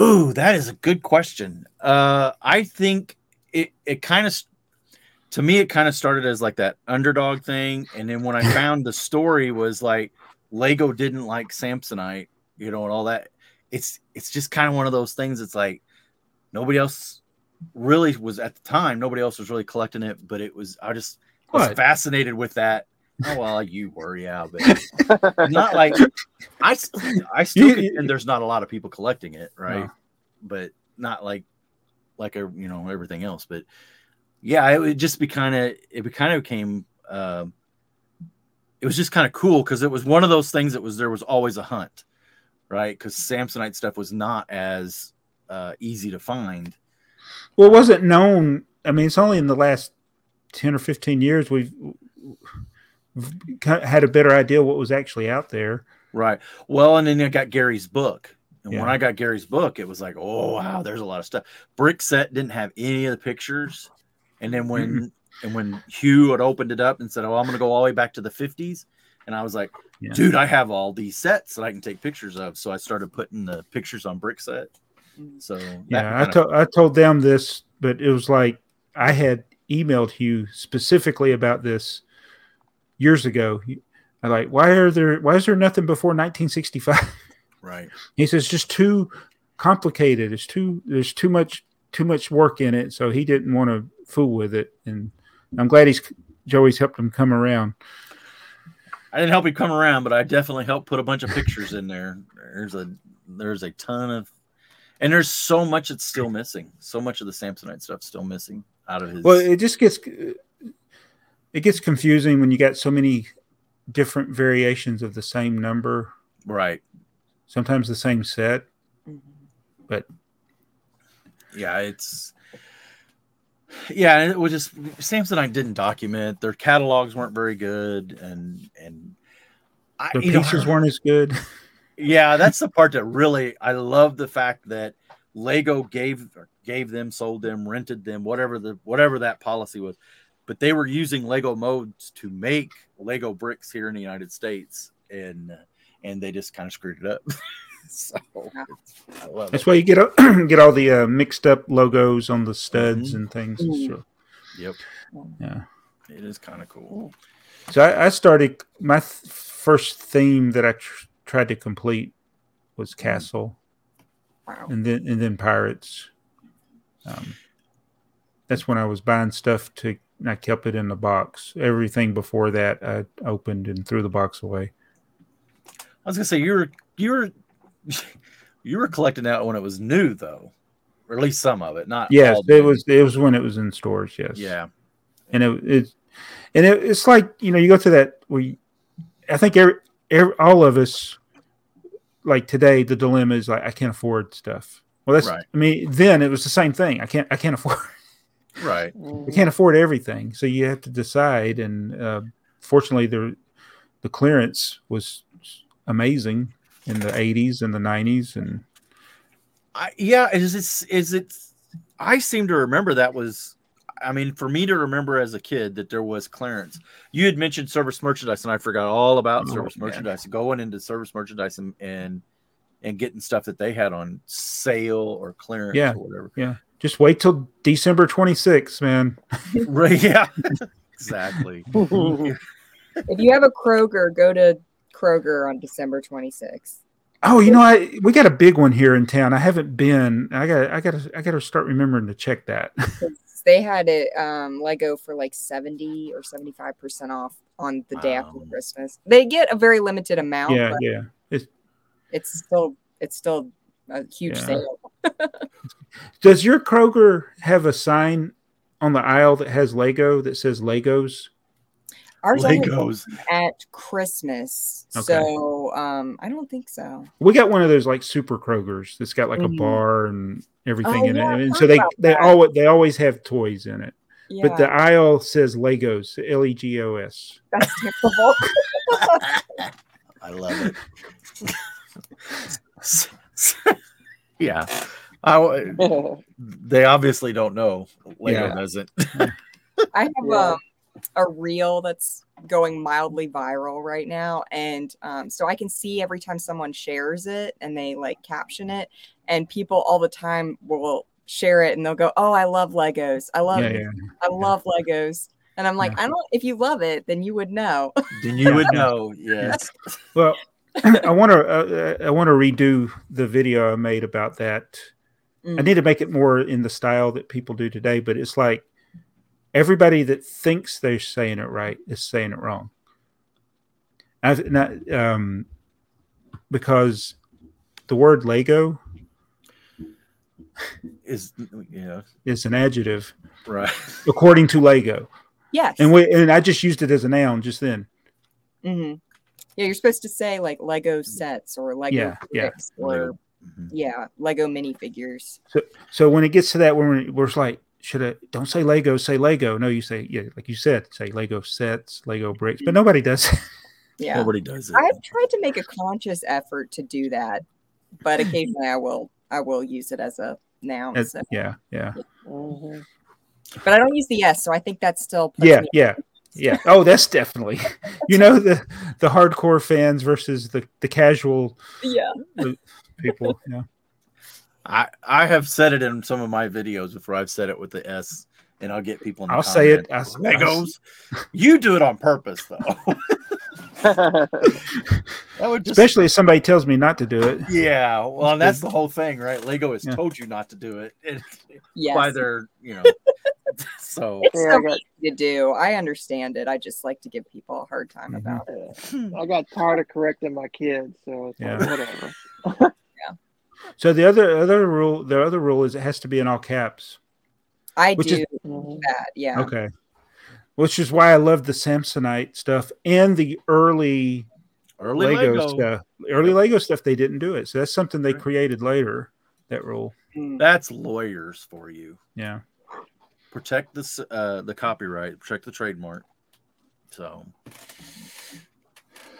Ooh, that is a good question. Uh, I think it it kind of to me it kind of started as like that underdog thing, and then when I found the story was like Lego didn't like Samsonite, you know, and all that. It's it's just kind of one of those things. It's like nobody else really was at the time. Nobody else was really collecting it, but it was. I just was What? fascinated with that. Oh well, you were, yeah, but not like i i still and there's not a lot of people collecting it, right? No. But not like like a you know everything else, but yeah, it would just be kind of it kind of became. Uh, it was just kind of cool because it was one of those things that was there was always a hunt, right? Because Samsonite stuff was not as uh, easy to find. Well, it wasn't known. I mean, it's only in the last ten or fifteen years we've had a better idea what was actually out there. Right. Well, and then I got Gary's book. And Yeah. when I got Gary's book, it was like, oh wow, there's a lot of stuff. Brickset didn't have any of the pictures. And then when mm-hmm. and when Hugh had opened it up and said, Oh, I'm gonna go all the way back to the 50s. And I was like, Yeah. dude, I have all these sets that I can take pictures of. So I started putting the pictures on Brickset. Mm. So Yeah, I kinda- told I told them this, but it was like I had emailed Hugh specifically about this years ago. I like, why are there? Why is there nothing before 1965? right. He says it's just too complicated. It's too there's too much too much work in it, so he didn't want to fool with it. And I'm glad he's Joey's helped him come around. I didn't help him come around, but I definitely helped put a bunch of pictures in there. There's a there's a ton of and there's so much that's still missing. So much of the Samsonite stuff still missing out of his Well, it just gets it gets confusing when you got so many different variations of the same number, right. sometimes the same set. But Yeah, it's yeah, it was just Samsonite didn't document. Their catalogs weren't very good and and I, the you know, pieces weren't as good. Yeah, that's the part that really I love the fact that Lego gave gave them, sold them, rented them, whatever the whatever that policy was. But they were using Lego modes to make Lego bricks here in the United States, and and they just kind of screwed it up. so I love That's it. why you get get all the uh, mixed up logos on the studs Mhm. and things. Mhm. So, Yep, yeah. it is kind of cool. So I, I started my th- first theme that I tr- tried to complete was castle, Wow. and then and then pirates. Um, that's when I was buying stuff to. and I kept it in the box. Everything before that, I opened and threw the box away. I was gonna say you were you were collecting that when it was new though, or at least some of it. Not Yes, it was. It was when it was in stores. Yes. Yeah, and it, it and it, it's like you know you go to that we i think every, every all of us like today the dilemma is like i can't afford stuff well that's Right. i mean then it was the same thing i can't i can't afford right. i can't afford everything so you have to decide and uh, fortunately the the clearance was amazing in the 80s and the 90s and I, yeah, is it is it? I seem to remember that was. I mean, for me to remember as a kid that there was clearance. You had mentioned service merchandise, and I forgot all about Oh, service yeah. merchandise. Going into service merchandise and and, and getting stuff that they had on sale or clearance Yeah. or whatever. yeah just wait till december 26th man right? Yeah, exactly. If you have a Kroger, go to Kroger on December 26th. Oh, you know, I we got a big one here in town. I haven't been. I got. I got. I got to start remembering to check that. They had it um, Lego for like 70 or 75% off on the day after Christmas. They get a very limited amount, yeah, but yeah. It's, it's still it's still a huge Yeah. sale. does your Kroger have a sign on the aisle that has Lego that says Legos? Ours only Legos. at Christmas. Okay. So um I don't think so. We got one of those like super Krogers that's got like Mhm. a bar and everything Oh, in yeah, it, I've and so they they that. always they always have toys in it. Yeah, But the aisle says Legos, L E G O S. that's typical. I love it. yeah. I, they obviously don't know. Lego Yeah. doesn't. I have Yeah. um, a reel that's going mildly viral right now, and um, so I can see every time someone shares it and they like caption it, and people all the time will share it and they'll go, "Oh, I love Legos. I love, Yeah, yeah. I love Legos." And I'm like, Yeah. I don't. If you love it, then you would know. then you would know. Yes. Well, I want to uh, I want to redo the video I made about that. I Mm. need to make it more in the style that people do today, but it's like everybody that thinks they're saying it right is saying it wrong. I've not um, because the word Lego is you know It's an adjective right. according to Lego, Yes. and we and I just used it as a noun just then. hmm Yeah, you're supposed to say like Lego sets or Lego Yeah, yeah. bricks or Mhm. yeah, Lego minifigures. So so when it gets to that, when we're, we're like, should I don't say Lego, say Lego? No, you say yeah, like you said, say Lego sets, Lego bricks, but nobody does. Yeah. Nobody does it. I've tried to make a conscious effort to do that, but occasionally I will I will use it as a noun. As- so- yeah, yeah, Mhm. But I don't use the S, so I think that's still yeah, yeah, yeah. Oh, that's definitely. You know the the hardcore fans versus the the casual yeah. people. Yeah. I I have said it in some of my videos before. I've said it with the S, and I'll get people. In the I'll say it. comments, I- I- Legos. You do it on purpose, though. that would just Especially if somebody tells me not to do it. yeah. Well, and that's the whole thing, right? Lego has Yeah. told you not to do it and Yes. by their, you know. so it's Yeah, so I got- easy to do. I understand it. I just like to give people a hard time Mhm. about it. I got tired of correcting my kids, so it's Yeah. like, whatever. So the other other rule, the other rule is it has to be in all caps. I Which do is- that. Yeah. Okay. Which is why I love the Samsonite stuff and the early early Lego, Lego, stuff. Early Lego stuff, they didn't do it. So that's something they created later. That rule. Mm. that's lawyers for you. Yeah. Protect this uh the copyright, protect the trademark. So My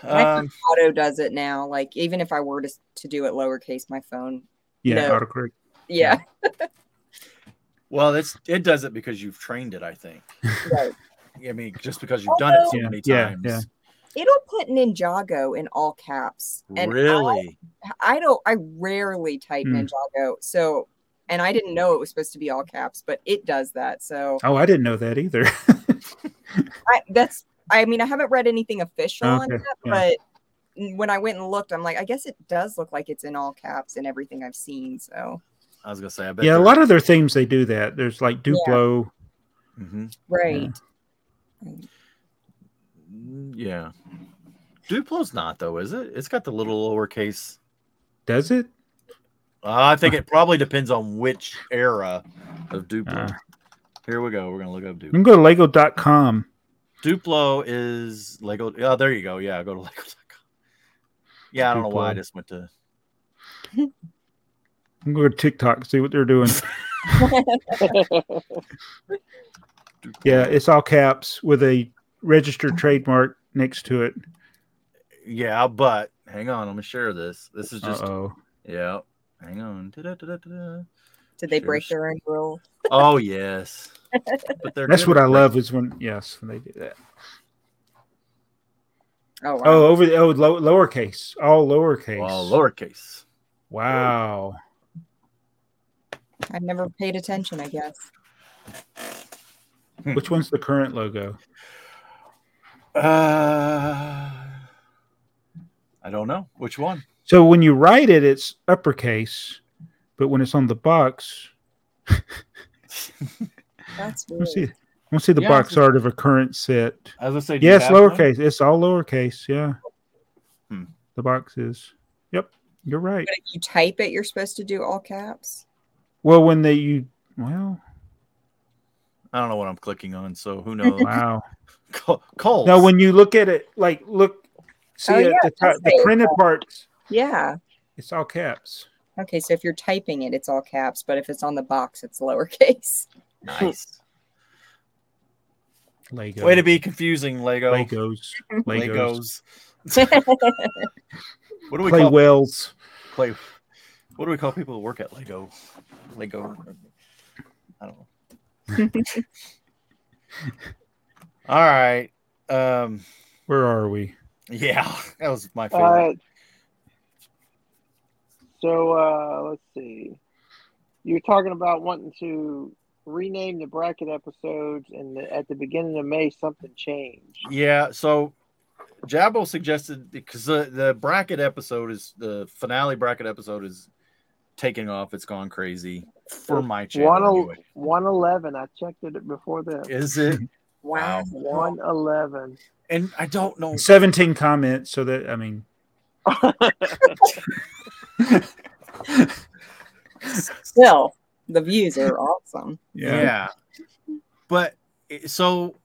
um, auto does it now. Like even if I were to to do it lowercase, my phone. Yeah. No. Autocorrect. Yeah. well, it's it does it because you've trained it. I think. right. I mean, just because you've done it so Yeah, many yeah, times. yeah. It'll put Ninjago in all caps. And really? I, I don't I rarely type Hmm. Ninjago. So and I didn't know it was supposed to be all caps, but it does that. So Oh, I didn't know that either. I, that's I mean I haven't read anything official on that, yeah. but when I went and looked, I'm like, I guess it does look like it's in all caps and everything I've seen. So I was gonna say. I bet. yeah, a lot of their themes they do that. There's like Duplo. Mhm. right. Mm, Yeah. Duplo's not though, is it? It's got the little lowercase. Does it? Uh, I think it probably depends on which era of Duplo. Uh. Here we go. We're gonna look up You Duplo. can go to Lego.com. Duplo is Lego. Oh, there you go. Yeah, go to Lego.com. Yeah, I don't know why I just went to. You can go to TikTok, see what they're doing. Yeah, it's all caps with a registered trademark next to it. Yeah, but hang on. Let me share this. This is just. oh. Yeah. Hang on. Da-da-da-da-da. Did they break their own rule? Oh yes. But they're That's what I love is when yes, when they do that. Oh wow. Oh, over the oh low, lowercase, all lowercase. Well, lowercase. Wow. I've never paid attention, I guess. Which one's the current logo? Uh, I don't know which one. So when you write it, it's uppercase, but when it's on the box, That's weird. let's see. Let's see the Yeah, box it's- art of a current set. As I was say, do you Yes, have one? lowercase. It's all lowercase. Yeah. Hmm. The box is. Yep, you're right. But if you type it, you're supposed to do all caps. Well, when they you well, I don't know what I'm clicking on, so who knows? wow. Col- Coles. No, when you look at it, like look, see Oh, yeah, the it top, the printed that. parts. Yeah. It's all caps. Okay, so if you're typing it, it's all caps, but if it's on the box, it's lowercase. nice. Lego. Way to be confusing, Lego. Legos. Legos. Legos. What do we Play call wells. play? What do we call people who work at Lego? Lego. I don't know. All right. Um. Where are we? Yeah, that was my favorite. Uh, so uh, let's see. You're talking about wanting to rename the bracket episodes, and the, at the beginning of May, something changed. Yeah, so Jabbo suggested because the, the bracket episode is the finale bracket episode is taking off. It's gone crazy for my channel. One anyway. one eleven. I checked it before this. Is it? Wow. One eleven. And I don't know. 17 comments. So that, I mean, Still, the views are awesome. Yeah. But so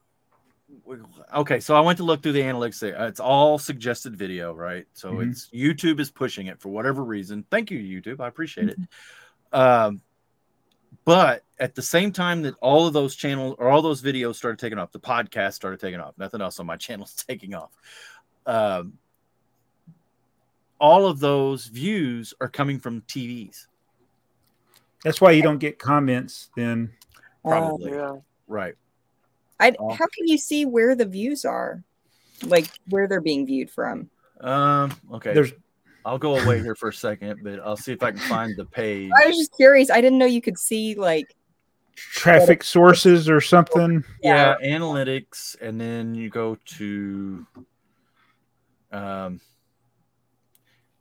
okay, so I went to look through the analytics. there. It's all suggested video, right? So Mhm. it's YouTube is pushing it for whatever reason. Thank you, YouTube. I appreciate it. Um, but at the same time that all of those channels or all those videos started taking off, the podcast started taking off. Nothing else on my channel is taking off. Um, all of those views are coming from TVs, That's why you don't get comments then. probably. Yeah. Right. I, Oh. how can you see where the views are? Like where they're being viewed from? Um, okay. There's I'll go away here for a second, but I'll see if I can find the page. I was just curious. I didn't know you could see like traffic sources or something. Yeah, analytics, and then you go to um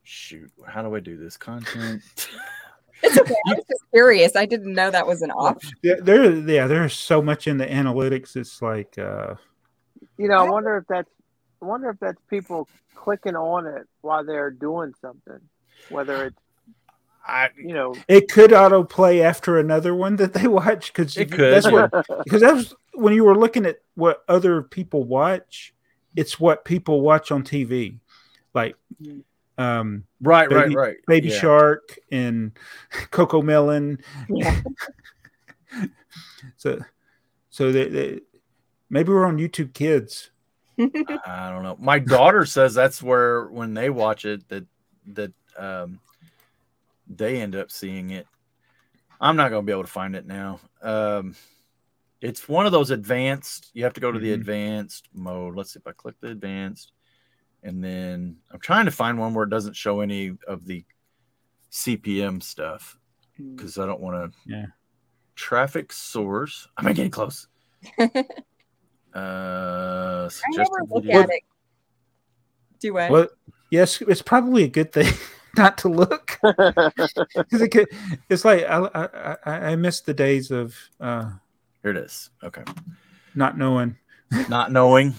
shoot, how do I do this? Content. it's okay. I was just curious. I didn't know that was an option. Yeah, there, yeah, there's so much in the analytics. It's like, uh, You know, I wonder if that's I wonder if that's people clicking on it while they're doing something. Whether it's I you know it could autoplay after another one that they watch because It could. That's what because that was when you were looking at what other people watch. It's what people watch on TV, like um, right, right, Baby- right. Baby Yeah. Shark and CoComelon. Yeah. So, so they, they maybe we're on YouTube Kids. I don't know. My daughter says that's where when they watch it that that um they end up seeing it. I'm not gonna be able to find it now. Um it's one of those advanced, you have to go to the Mhm. advanced mode. Let's see if I click the advanced and then I'm trying to find one where it doesn't show any of the CPM stuff because I don't want to Yeah. traffic source. I'm getting close? Uh I never look video. at it. Do what? Well, yes, it's probably a good thing not to look because it could, it's like I, I I I miss the days of uh, Here it is. Okay. not knowing. Not knowing.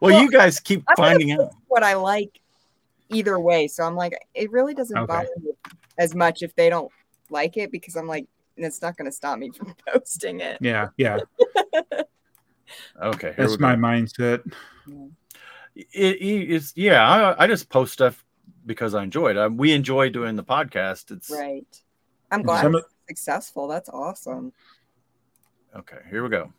Well, Well, you guys keep I'm finding out. what I like either way. So I'm like, it really doesn't Okay. bother me as much if they don't like it because I'm like, it's not going to stop me from posting it. Yeah, yeah, Okay. That's my go. mindset. It, it- it's yeah. I, I just post stuff because I enjoy it. Um, we enjoy doing the podcast. It's Right. I'm glad Some it's successful. That's awesome. okay. Here we go.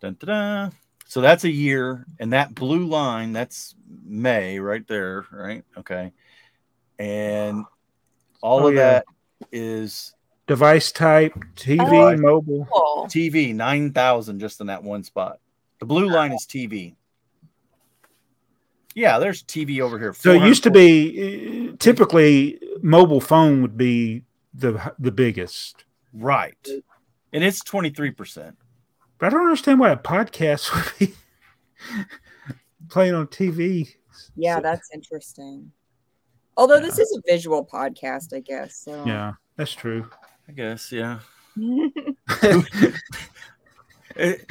Dun, dun, dun. So that's a year, and that blue line that's May right there, right? Okay, and all Oh, of yeah. that is Device type, TV, Oh. mobile. Cool. TV nine thousand just in that one spot. The blue line is TV. Yeah, there's TV over here. So it used to be uh, typically mobile phone would be the the biggest. right, and it's twenty three percent. But I don't understand why a podcast would be playing on TV. Yeah, So- that's interesting. Although this is a visual podcast, I guess. So yeah, that's true. I guess, yeah. It,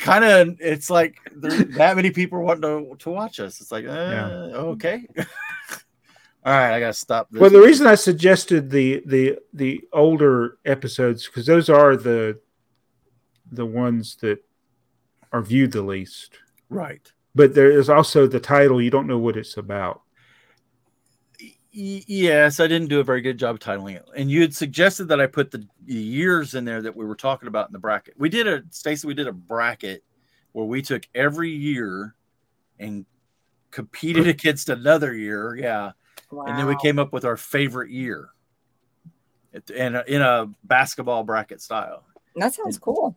kind of, it's like that many people want to to watch us. It's like, uh, Yeah. okay. All right, I gotta stop this. Well, the reason I suggested the the the older episodes because those are the the ones that are viewed the least. right. But there is also the title. You don't know what it's about. Y- yes, I didn't do a very good job titling it. And you had suggested that I put the years in there that we were talking about in the bracket. We did a Stacey, we did a bracket where we took every year and competed against another year. Yeah. And then we came up with our favorite year. It- in a, in a basketball bracket style. that sounds cool.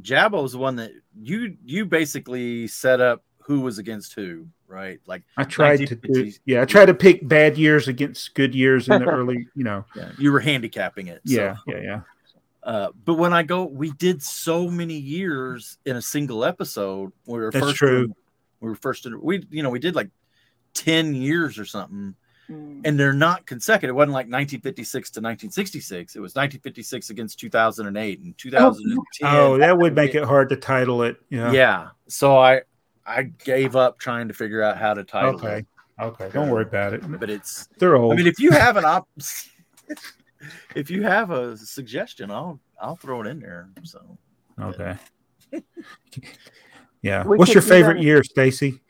Jabbo was the one that you you basically set up who was against who, right? Like I tried to do. Yeah, I tried to pick bad years against good years in the early. You know. yeah, you were handicapping it. so. Yeah, yeah, yeah. Uh, but when I go, we did so many years in a single episode. We were That's first. true. We were first. In, we you know we did like ten years or something, Mm. and they're not consecutive. It wasn't like 1956 to 1966. It was 1956 against 2008 and 2010. Oh, that would make it hard to title it. Yeah. yeah. So I I gave up trying to figure out how to title Okay. it. Okay. Don't worry about it. But it's They're old. I mean if you have an op if you have a suggestion, I'll I'll throw it in there. So Okay. Yeah. We What's your favorite year, Stacey?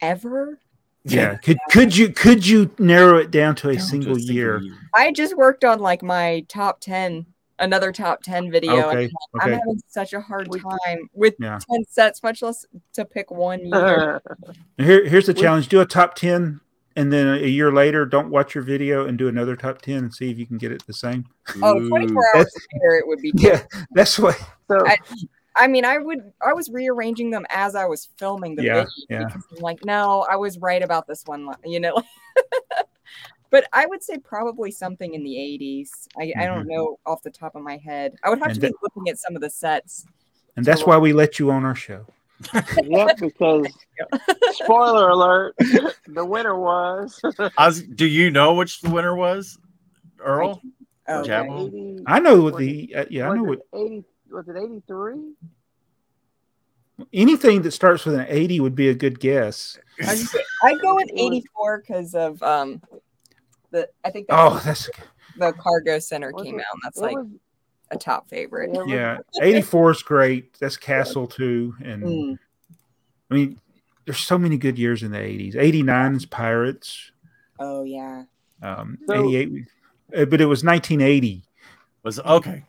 Ever? Yeah. Could could you could you narrow it down to a Down to single year? I just worked on like my top 10, another top 10 video. Okay. and I'm Okay. having such a hard time with Yeah. 10 sets, much less to pick one year. Uh. Here, here's the challenge: do a top ten, and then a year later, don't watch your video and do another top ten and see if you can get it the same. oh, Ooh. 24 hours later, it would be Yeah, that's what. so I- I mean, I would, I was rearranging them as I was filming the Yeah, video. yeah. because I'm like, no, I was right about this one, you know. but I would say probably something in the 80s. I, I don't know off the top of my head. I would have Mm-hmm. And to be looking at some of the sets. And that's why we let you on our show. yep, because spoiler alert, the winner was I was, do you know which the winner was, Earl? Oh, okay. 80, I know what the uh, yeah, I know what 80 was it 83? anything that starts with an eighty would be a good guess. I was- I'd go with 84 because of um the I think that's Oh, that's the cargo center Was came it- out. And that's like was- a top favorite. yeah. Eighty four is great. That's Castle too, and Mm. I mean, there's so many good years in the eighties. Eighty nine is Pirates. Oh yeah. Um, So- Eighty eight, but it was nineteen eighty. Was okay.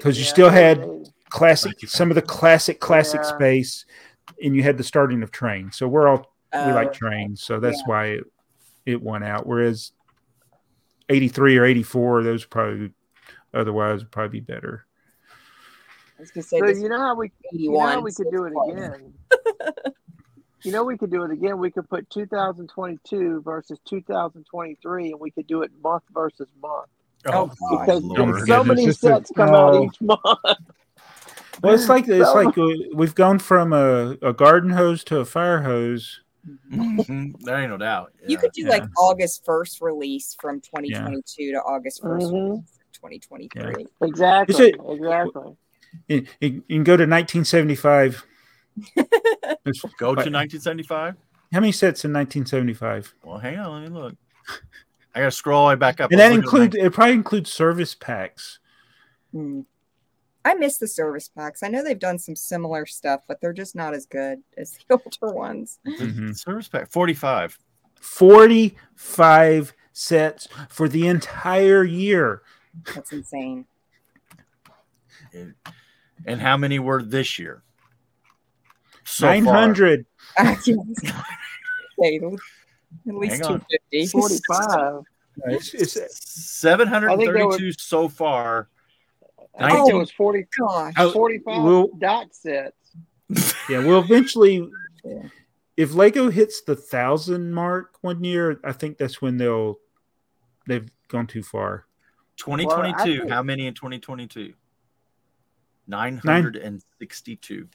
'Cause you yeah, still had- classic you. some of the classic classic Yeah. space and you had the starting of train so we're all we Oh, like trains so that's yeah. why it, it won out whereas 83 or 84 those probably otherwise would probably be better I was gonna say So you know how we you know how we could do it again. you know we could do it again. We could put 2022 versus 2023, and we could do it month versus month Oh, gosh, because Lord. so many this is- sets come out oh. each month. well it's like it's So- like uh, we've gone from a, a garden hose to a fire hose Mhm. There ain't no doubt. You could do like Yeah. August 1st release from 2022 to August 1st Mhm. release of 2023. Exactly. It- exactly. you, you you can go to 1975 go to 1975. how many sets in 1975 Well, hang on, let me look. I gotta scroll all the way back up. and that was looking at includes it probably includes service packs Hmm. I miss the service packs. I know they've done some similar stuff, but they're just not as good as the older ones. my- the Mhm. service pack 45. 45 sets for the entire year That's insane. And, and how many were this year? So Nine far. hundred. okay, at least Hang 250. 45. It's, it's, 732 so far. I think there Oh, was 40, Gosh. Oh, 45 well- dot sets. Yeah, we'll eventually, Yeah. if Lego hits the thousand mark one year, I think that's when they'll they've gone too far. 2022. think- how many in 2022? 962.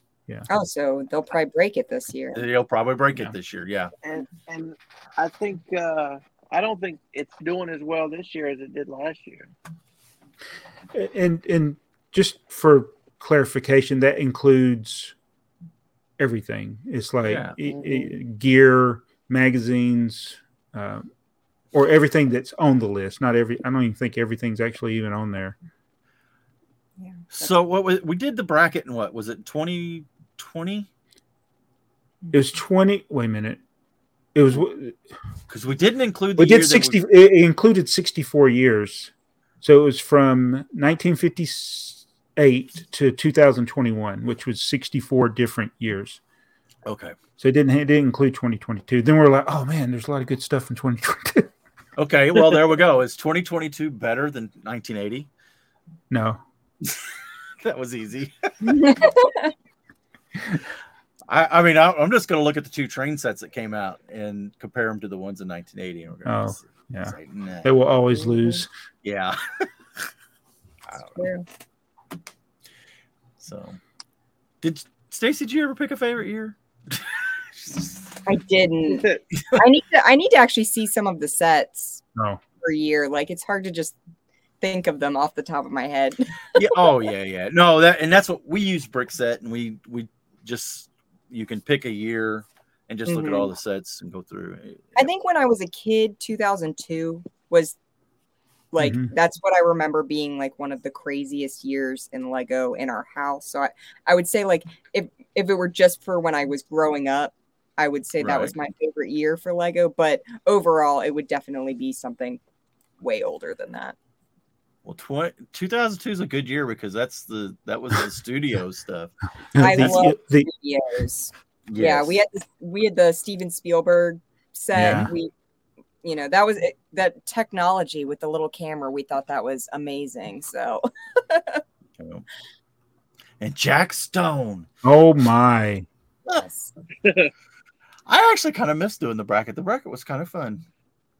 Oh, so they'll probably break it this year. They'll probably break Yeah. it this year. Yeah. And and I think uh I don't think it's doing as well this year as it did last year. And and just for clarification, that includes everything. It's like Yeah. i- i- gear, magazines, uh, or everything that's on the list. Not every. I don't even think everything's actually even on there. Yeah. So what was we did the bracket in what was it 2020? It was twenty. Wait a minute. It was. Because we didn't include the We did sixty. was- It included sixty-four years, so it was from nineteen fifty-eight to two thousand twenty-one, which was sixty-four different years. okay. So it didn't. It didn't include twenty twenty-two. Then we're like, oh man, there's a lot of good stuff in twenty twenty-two. Okay. Well, there we go. Is 2022 better than 1980? No, That was easy. I, I mean, I, I'm just going to look at the two train sets that came out and compare them to the ones in 1980. And we're gonna Oh, to yeah. say, nah. they will always lose. yeah. I don't know. True. So, did Stacey? Did you ever pick a favorite year? I didn't. I need to. I need to actually see some of the sets No, per year. Like it's hard to just think of them off the top of my head. yeah. Oh, yeah, yeah. No, that and that's what we use Brickset, and we we just you can pick a year and just look at all the sets and go through. I think when I was a kid, 2002 was like Mhm. that's what I remember being like one of the craziest years in Lego in our house. So I, I would say like if if it were just for when I was growing up, I would say that was my favorite year for Lego. But overall, it would definitely be something way older than that. Well, tw- 2002 is a good year because that's the that was the studio stuff. I The- love the- Videos. Yeah, we had this, we had the Steven Spielberg set. Yeah. We, you know, that was it, that technology with the little camera. We thought that was amazing. So So- And Jack Stone. oh my. yes. I actually kind of missed doing the bracket. The bracket was kind of fun.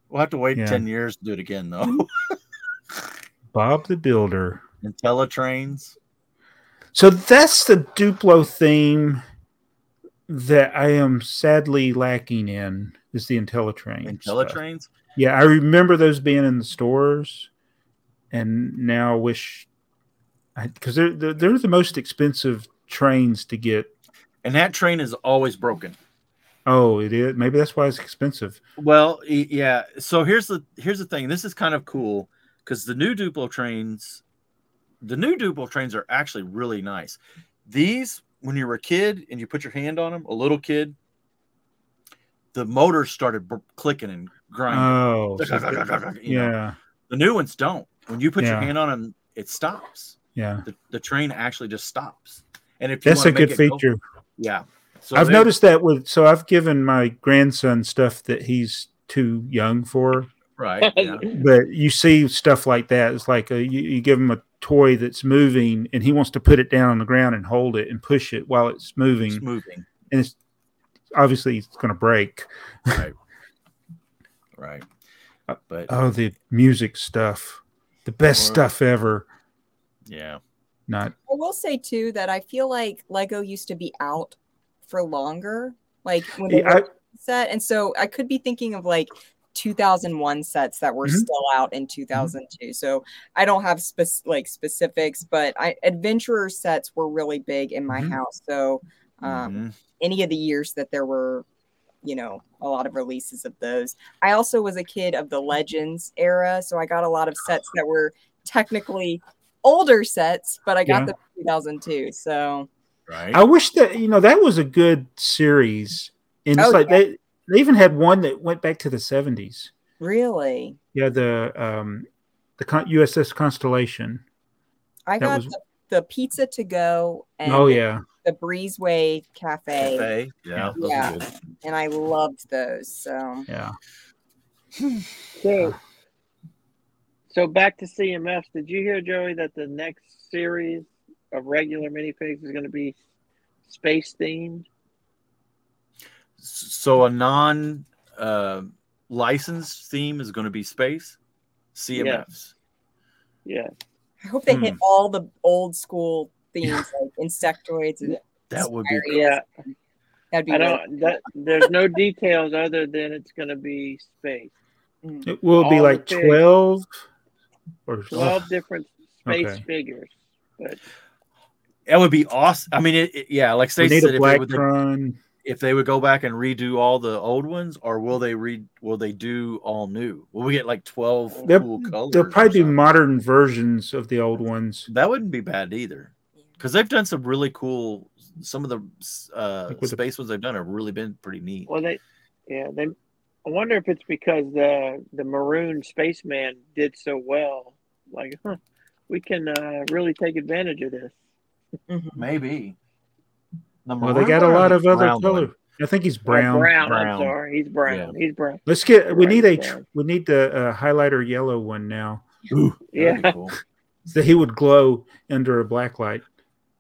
We'll have to wait Yeah. 10 years to do it again, though. Bob the Builder. and IntelliTrains. So that's the Duplo theme that I am sadly lacking in is the IntelliTrain. stuff. IntelliTrains. Yeah, I remember those being in the stores, and now wish because they're, they're they're the most expensive trains to get. And that train is always broken. Oh, it is. Maybe that's why it's expensive. Well, yeah. So here's the here's the thing. This is kind of cool because the new Duplo trains, the new Duplo trains are actually really nice. These, when you were a kid and you put your hand on them, a little kid, the motors started br- clicking and grinding. Oh, You know, yeah, the new ones don't. When you put your hand on them, it stops. yeah. The, the train actually just stops. And if you That's a good it go- feature. yeah. So I've they- noticed that with so I've given my grandson stuff that he's too young for, right. Yeah. but you see stuff like that. It's like a, you, you give him a toy that's moving, and he wants to put it down on the ground and hold it and push it while it's moving, It's moving. and it's obviously it's going to break. Right. right. Uh, But Oh, the music stuff, the best Or- stuff ever. yeah. Not I will say too that I feel like Lego used to be out for longer, like when they Yeah, were set, and so I could be thinking of like 2001 sets that were Mhm. still out in 2002. So I don't have spec- like specifics, but I adventurer sets were really big in my Mhm. house. So um, Mhm. any of the years that there were you know a lot of releases of those i also was a kid of the legends era so i got a lot of sets that were technically older sets but i got Yeah. them 2002 so Right. I wish that you know that was a good series, and it's Oh, like yeah. they they even had one that went back to the seventies. really Yeah, the um the USS Constellation. i That got was- the, the pizza to go and oh yeah, the breezeway cafe, Cafe. Yeah. Yeah. good. and i loved those so yeah. So, so back to CMFs. Did you hear, Joey, that the next series of regular minifigs is going to be space themed? So a non uh, licensed theme is going to be space. CMFs. Yeah. i hope they hit Hmm. all the old school themes like insectoids and That would be Spyrius. Yeah. that'd be I really don't. That, there's no details other than it's going to be space. Mm. It will be like twelve or Twelve different space Okay. figures. But that would be awesome. I mean, it, it- yeah, like We Stacey said, a if they, would, Blacktron. If they would go back and redo all the old ones, or will they read? Will they do all new? Will we get like twelve They'll- cool colors? They'll probably do modern versions of the old ones. That wouldn't be bad either, because they've done some really cool. Some of the uh, Like with the- space ones they've done have really been pretty neat. well, they, yeah, they. I wonder if it's because the the maroon spaceman did so well. Like, huh, we can uh, really take advantage of this. Mhm. Maybe. The Well, they got a lot of other brown one? color. I think he's Oh, brown. brown. Brown. I'm sorry, he's brown. He's brown. Let's get. We Right, need a. tr- We need the uh, highlighter yellow one now. Ooh, Yeah. cool. So he would glow under a black light.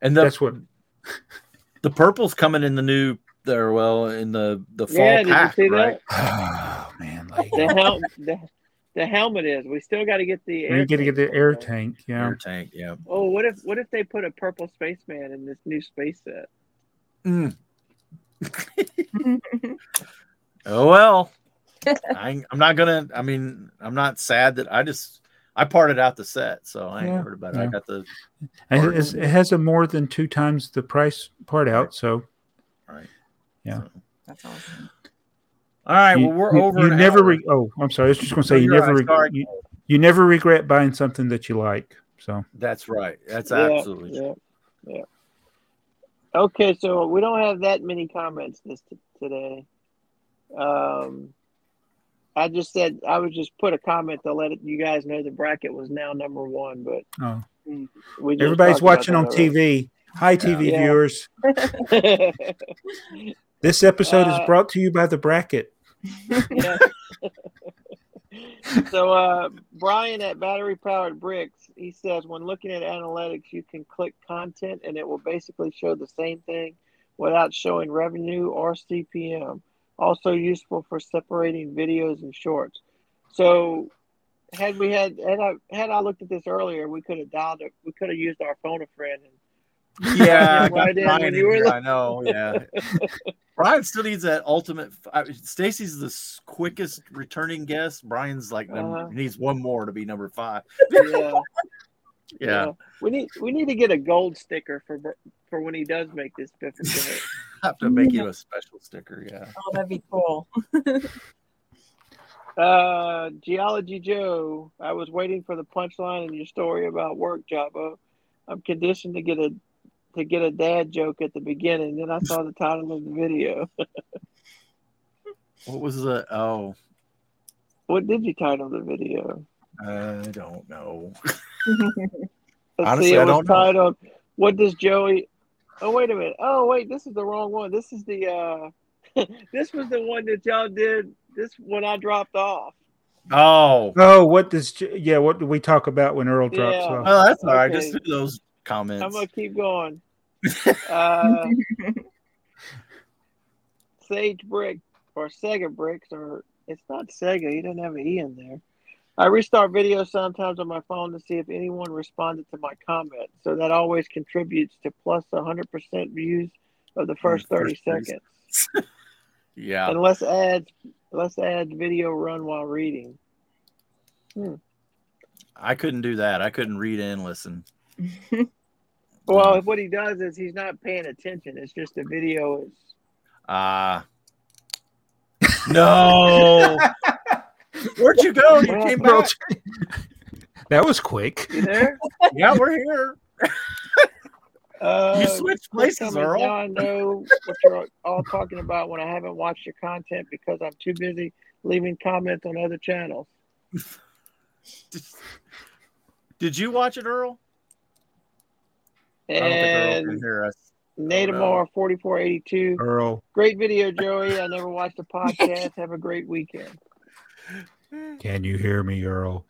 And the, That's what. the purple's coming in the new there well in the the fall Yeah, did you pack, see right? Oh man, like The hel- the, the helmet is. We still got to get the. you air got to get tank the air tank. Yeah. Air tank, yeah. Oh, what if what if they put a purple spaceman in this new space set? Mm. Oh well. I, I'm not gonna. I mean, I'm not sad that I just I parted out the set, so I ain't Yeah, worried about it. I got the It, it's- it has a more than two times the price part out. So right. Yeah. So- That's awesome. all right. you, well, we're you- over. You an never. Re- oh, I'm sorry. I was just going to say No, you never. right. Re- you, You never regret buying something that you like. So That's right. That's Yeah, absolutely true. yeah, yeah. Okay, so we don't have that many comments this t- today. Um, I just said I would just put a comment to let it, you guys know the bracket was now number one, but oh, we just everybody's watching on already. TV. Hi, TV Yeah. viewers. This episode Uh, is brought to you by the bracket. Yeah. So uh, Brian at Battery Powered Bricks, he says when looking at analytics, you can click content and it will basically show the same thing without showing revenue or CPM. Also useful for separating videos and shorts. So had we had had I had I looked at this earlier, we could have dialed it. We could have used our phone a friend. And, Yeah, I got Right in Brian in you here, look- I know. Yeah, Brian still needs that ultimate. I mean, Stacey's the quickest returning guest. Brian's like num- Uh-huh. he needs one more to be number five. yeah, Yeah, we need we need to get a gold sticker for for when he does make this fifth appearance. have to make you a special sticker. Yeah. Oh, that'd be cool. Uh, Geology Joe, I was waiting for the punchline in your story about work, Jabbo. I'm conditioned to get a to get a dad joke at the beginning. Then I saw the title of the video. What was the? Oh, What did you title the video? I don't know. Honestly, see, it I was don't know. "What Does Joey?" Oh wait a minute. Oh wait, this is the wrong one. This is the uh, this was the one that y'all did. This when I dropped off. Oh, Oh, what does yeah? What do we talk about when Earl drops Yeah. off? well, that's all right. Okay. Just do those comments. I'm gonna keep going. Uh, Sage Brick or Sega Bricks, or it's not Sega. He doesn't have an E in there. I restart videos sometimes on my phone to see if anyone responded to my comment. So that always contributes to plus 100% views of the first 30 First seconds. yeah. And less let's add video run while reading. I couldn't do that. I couldn't read and listen. Well, what he does is he's not paying attention. It's just the video is. Ah. no. Where'd you go? You Well, came back. that was quick. You there? Yeah, we're here. Uh, You switched places, Earl. Now I know what you're all talking about when I haven't watched your content because I'm too busy leaving comments on other channels. Did you watch it, Earl? I Earl can And hear us. Natamar 4482. Earl, Great video, Joey. I never watched the podcast. Have a great weekend. can you hear me, Earl?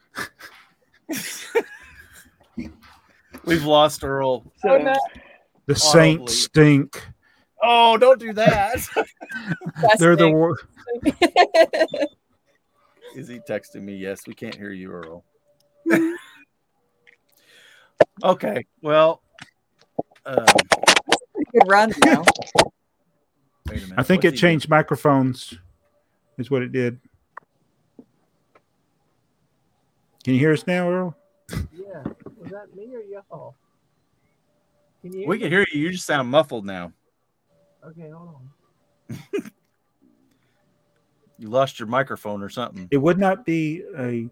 We've lost Earl. So, Oh, no. The Horribly. Saints stink. Oh, don't do that. They're the Disgusting. war. Is he texting me? Yes, we can't hear you, Earl. okay, well, um, Good run now. wait a minute. I think What's it he changed microphones. Is what it did. Can you hear us now, Earl? yeah. Was that me or y'all? Can you doing? We can hear you. You just sound muffled now. Okay, hold on. You lost your microphone or something. It would not be a.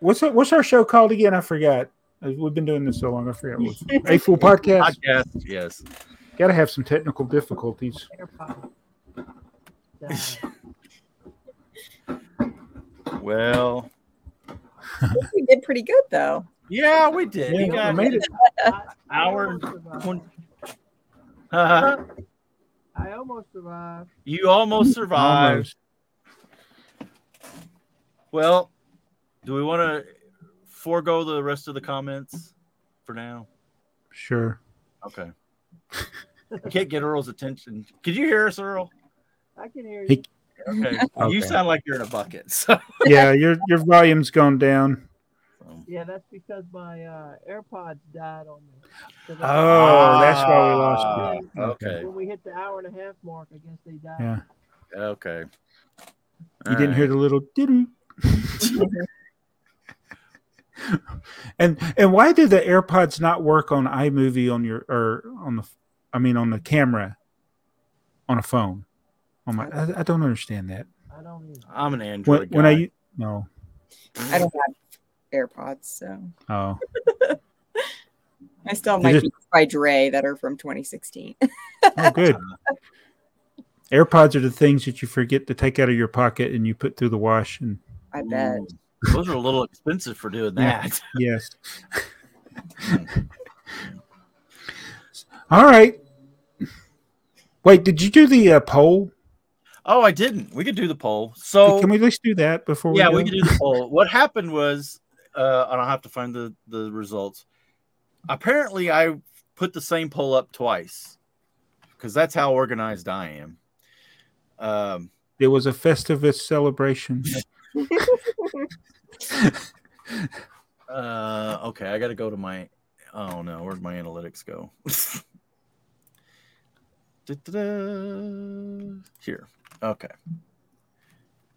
What's that, what's our show called again? I forgot. We've been doing this so long. I forget What a full podcast. Podcast, yes. Got to have some technical difficulties. Well, we did pretty good though. yeah, we did. Yeah, we we got made it. hour and 20. Uh, I almost survived. you almost survived. Almost. Well, do we want to forego the rest of the comments for now? Sure. Okay. I can't get Earl's attention. Could you hear us, Earl? I can hear He- Okay. You sound like you're in a bucket. So, Yeah, your your volume's gone down. Yeah, that's because my uh, AirPods died on me. 'Cause I- Oh, that's why we lost you. Okay. When we hit the hour and a half mark, I guess they died. Yeah. Okay. You didn't hear the little doo And and why do the AirPods not work on iMovie on your or on the I mean on the camera on a phone? On my I, I don't understand that. I don't. I'm an When, Android when guy. I no I don't have AirPods, so Oh, I still have They my just- by Dre that are from 2016. oh, good. AirPods are the things that you forget to take out of your pocket and you put through the wash. And I bet. Ooh, Those are a little expensive for doing that. yes. All right. Wait, did you do the uh, poll? Oh, I didn't. We could do the poll. So Can we at least do that before we yeah, go? we can do the poll. What happened was, uh, and I'll have to find the the results. Apparently, I put the same poll up twice because that's how organized I am. Um, It was a Festivus celebration. uh, okay, I got to go to my. Oh no, where'd my analytics go? Here, okay,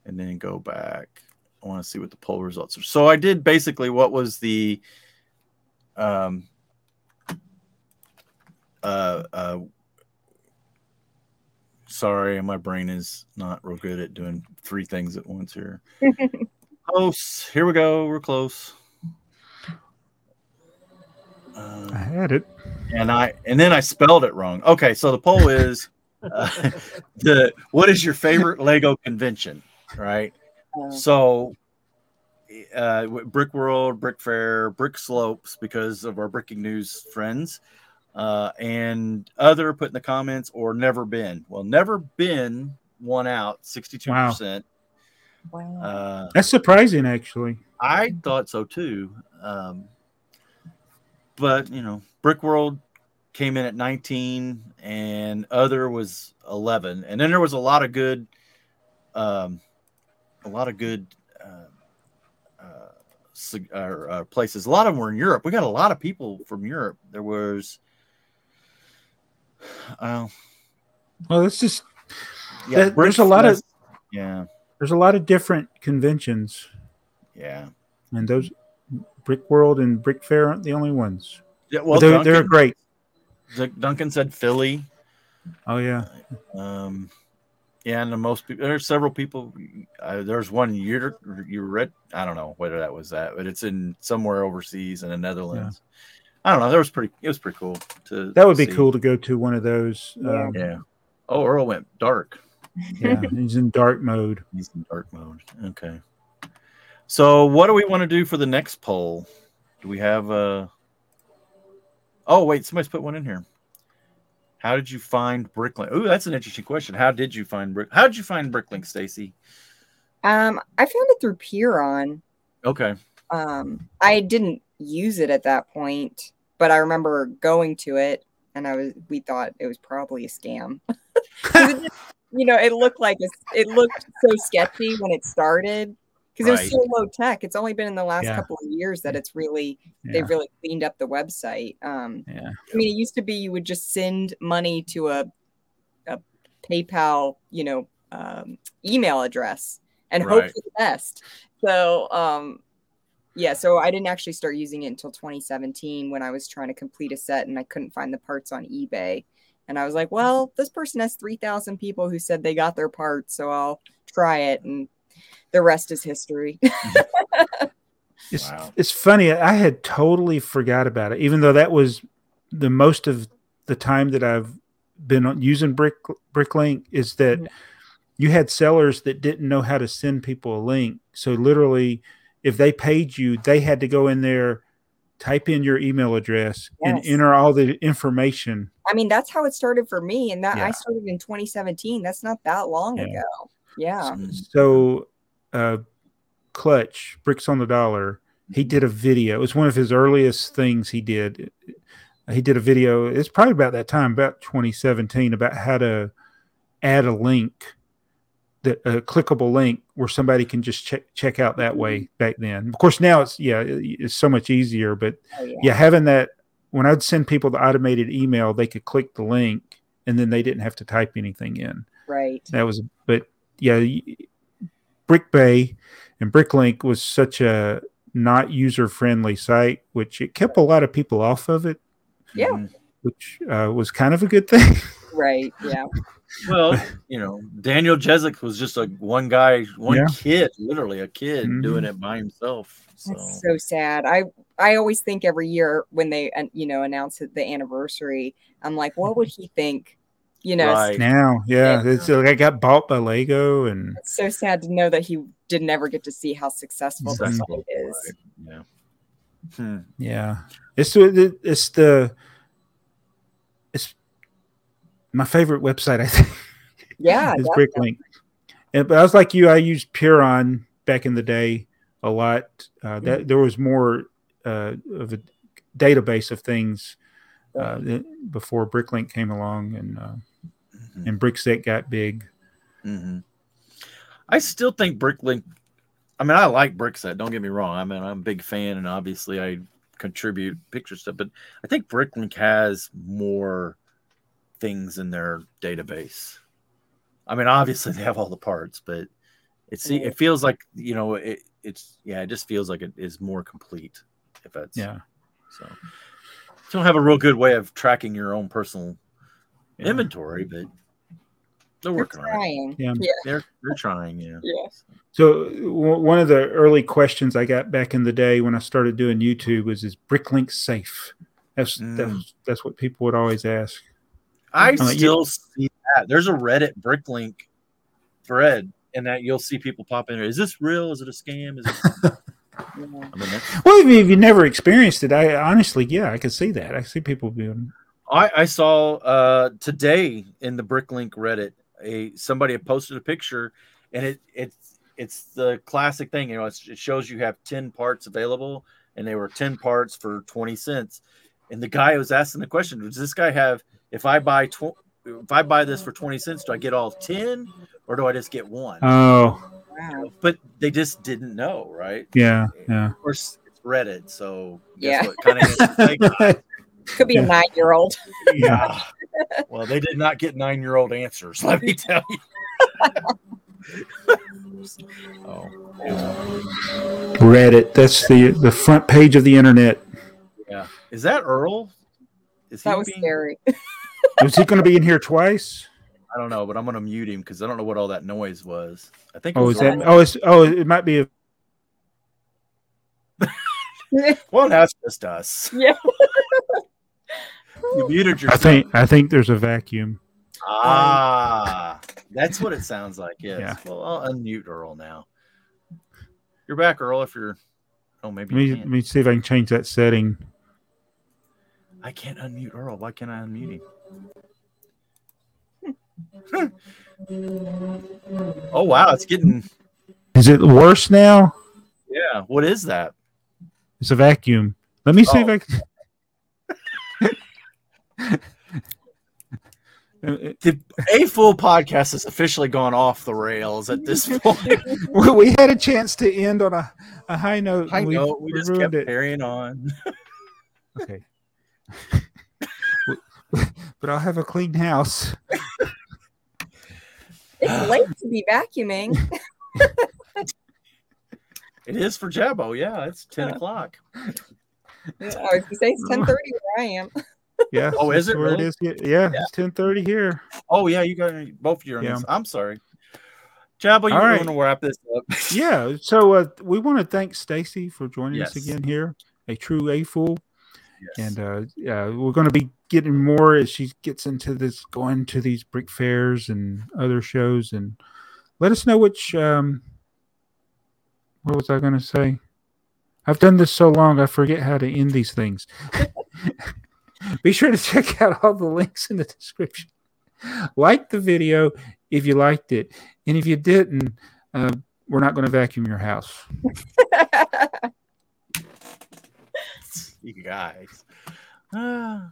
and then go back. I want to see what the poll results are. So I did basically what was the um uh uh sorry my brain is not real good at doing three things at once here. Close. Here we go. We're close. I uh, had it. and i and then i spelled it wrong. Okay so the poll is uh, the what is your favorite lego convention right? Uh, so, uh, Brick World, Brick Fair, Brick Slopes, because of our Bricking News friends, uh, and other put in the comments or never been. Well, never been won out 62%. wow. Uh, That's surprising, actually. I thought so too. Um, but, you know, Brick World came in at 19 and other was 11. And then there was a lot of good, um, a lot of good uh, uh, uh, places. A lot of them were in Europe. We got a lot of people from Europe. There was, uh, Well, it's just yeah, There- there's a lot of- yeah, there's a lot of different conventions, yeah, and those Brick World and Brick Fair aren't the only ones. yeah. Well, they're, Duncan, they're great. Duncan said Philly. Oh yeah, Um, yeah, and the most people, there's several people. Uh, there's one you you read. I don't know whether that was that, but it's in somewhere overseas in the Netherlands. I don't know. That was pretty. It was pretty cool to. that would be see. cool to go to one of those. Yeah. Um, Yeah. Oh, Earl went dark. yeah, he's in dark mode. He's in dark mode. Okay. So, what do we want to do for the next poll? Do we have a? Oh wait, somebody's put one in here. How did you find Bricklink? Ooh, that's an interesting question. How did you find Brick? How did you find Bricklink, Stacey? Um, I found it through Peeron. Okay. Um, I didn't use it at that point, but I remember going to it, and I was we thought it was probably a scam. just- you know, it looked like a, it looked so sketchy when it started because it was so low tech. It's only been in the last Yeah. couple of years that it's really Yeah. they've really cleaned up the website. Um, yeah. I mean, it used to be you would just send money to a, a PayPal, you know, um, email address and hope for the best. So, um, yeah, so I didn't actually start using it until 2017 when I was trying to complete a set and I couldn't find the parts on eBay. And I was like, well, this person has 3,000 people who said they got their parts, so I'll try it. And the rest is history. It's Wow. it's funny. I had totally forgot about it, even though that was the most of the time that I've been using Brick Bricklink. Is that Yeah. you had sellers that didn't know how to send people a link, so literally, if they paid you, they had to go in there, type in your email address, and enter all the information. I mean, that's how it started for me. And that Yeah. I started in 2017. That's not that long Yeah. ago. Yeah. So, uh, Clutch Bricks on the Dollar. He did a video. It was one of his earliest things he did. He did a video. It's probably about that time, about 2017, about how to add a link, that a clickable link where somebody can just check check out that way. Back then, of course, now it's yeah, it's so much easier. But Oh, yeah. yeah, having that when I'd send people the automated email, they could click the link and then they didn't have to type anything in. Right. That was, but yeah, y- Brick Bay and Bricklink was such a not user friendly site, which it kept a lot of people off of it, Yeah. Which uh, was kind of a good thing. Right. Yeah. Well, you know, Daniel Jezek was just a one guy, one Yeah. kid, literally a kid Mhm. doing it by himself. So That's so sad. I I always think every year when they you know announce the anniversary, I'm like, what would he think? You know, Right. Now, yeah, it's like I got bought by Lego, and it's so sad to know that he didn't ever get to see how successful this Successful, site is. yeah. Hmm. yeah, it's the it's the it's my favorite website. I think Yeah, is definitely. Bricklink. And, but I was like you, I used Peeron back in the day a lot. Uh, that there was more uh, of a database of things uh, before Bricklink came along, and uh, Mhm. and Brickset got big. Mhm. I still think Bricklink. I mean, I like Brickset. Don't get me wrong. I mean, I'm a big fan, and obviously, I contribute picture stuff. But I think Bricklink has more things in their database. I mean, obviously, they have all the parts, but it's Right. it feels like you know it, it's yeah, it just feels like it is more complete. If that's Yeah, so. You don't have a real good way of tracking your own personal Yeah. inventory, but they're They're working on it. Yeah. yeah, They're they're trying, yeah. yeah. So w- one of the early questions I got back in the day when I started doing YouTube was, "Is Bricklink safe?" That's Mm. that's that's what people would always ask. I still see that. There's a Reddit Bricklink thread, and that you'll see people pop in there. Is this real? Is it a scam? Is it? I mean, Well, if you, if you never experienced it, I honestly, yeah, I can see that. I see people being, I, I saw uh, today in the Bricklink Reddit a somebody had posted a picture, and it it's it's the classic thing. You know, it's, it shows you have ten parts available, and they were ten parts for twenty cents. And the guy was asking the question: Does this guy have? If I buy tw- if I buy this for twenty cents, do I get all ten, or do I just get one? oh, Wow. but they just didn't know, right? yeah, yeah. Of course, it's Reddit, so Yeah. what kind of Could be a nine year old. yeah. Ah, well, they did not get nine-year-old answers. Let me tell you. oh, Reddit. That's the the front page of the internet. yeah. Is that Earl? Is he That was being- scary. Is he going to be in here twice? I don't know, but I'm gonna mute him because I don't know what all that noise was. I think. It Oh, was is that? Oh, it's oh, it might be. A, Well, that's just us. Yeah. You muted I think I think there's a vacuum. Ah, that's what it sounds like. Yes. Yeah. Well, I'll unmute Earl now. You're back, Earl. If you're, oh, maybe Let me let me see if I can change that setting. I can't unmute Earl. Why can't I unmute him? Oh wow, it's getting Is it worse now? yeah. What is that? It's a vacuum. Let me see if Oh. I can. Uh, The A Fool podcast has officially gone off the rails at this point. we had a chance to end on a, a high note. I and we, know we we just kept it. carrying on. Okay. but I'll have a clean house. It's late to be vacuuming. It is for Jabbo. Yeah, it's ten o'clock. I was gonna say it's ten thirty where I am. Yeah. Oh, is it where really? is. Yeah, yeah, it's ten thirty here. Oh yeah, you got both of your. Yeah. I'm sorry, Jabbo. You All right. want to wrap this up? Yeah. So uh, we want to thank Stacey for joining us again here, a true A fool, Yes. and uh, yeah, we're going to be getting more as she gets into this, going to these brick fairs and other shows, and let us know which. Um, what was I going to say? I've done this so long, I forget how to end these things. Be sure to check out all the links in the description. Like the video if you liked it, and if you didn't, uh, we're not going to vacuum your house. you guys. Ah.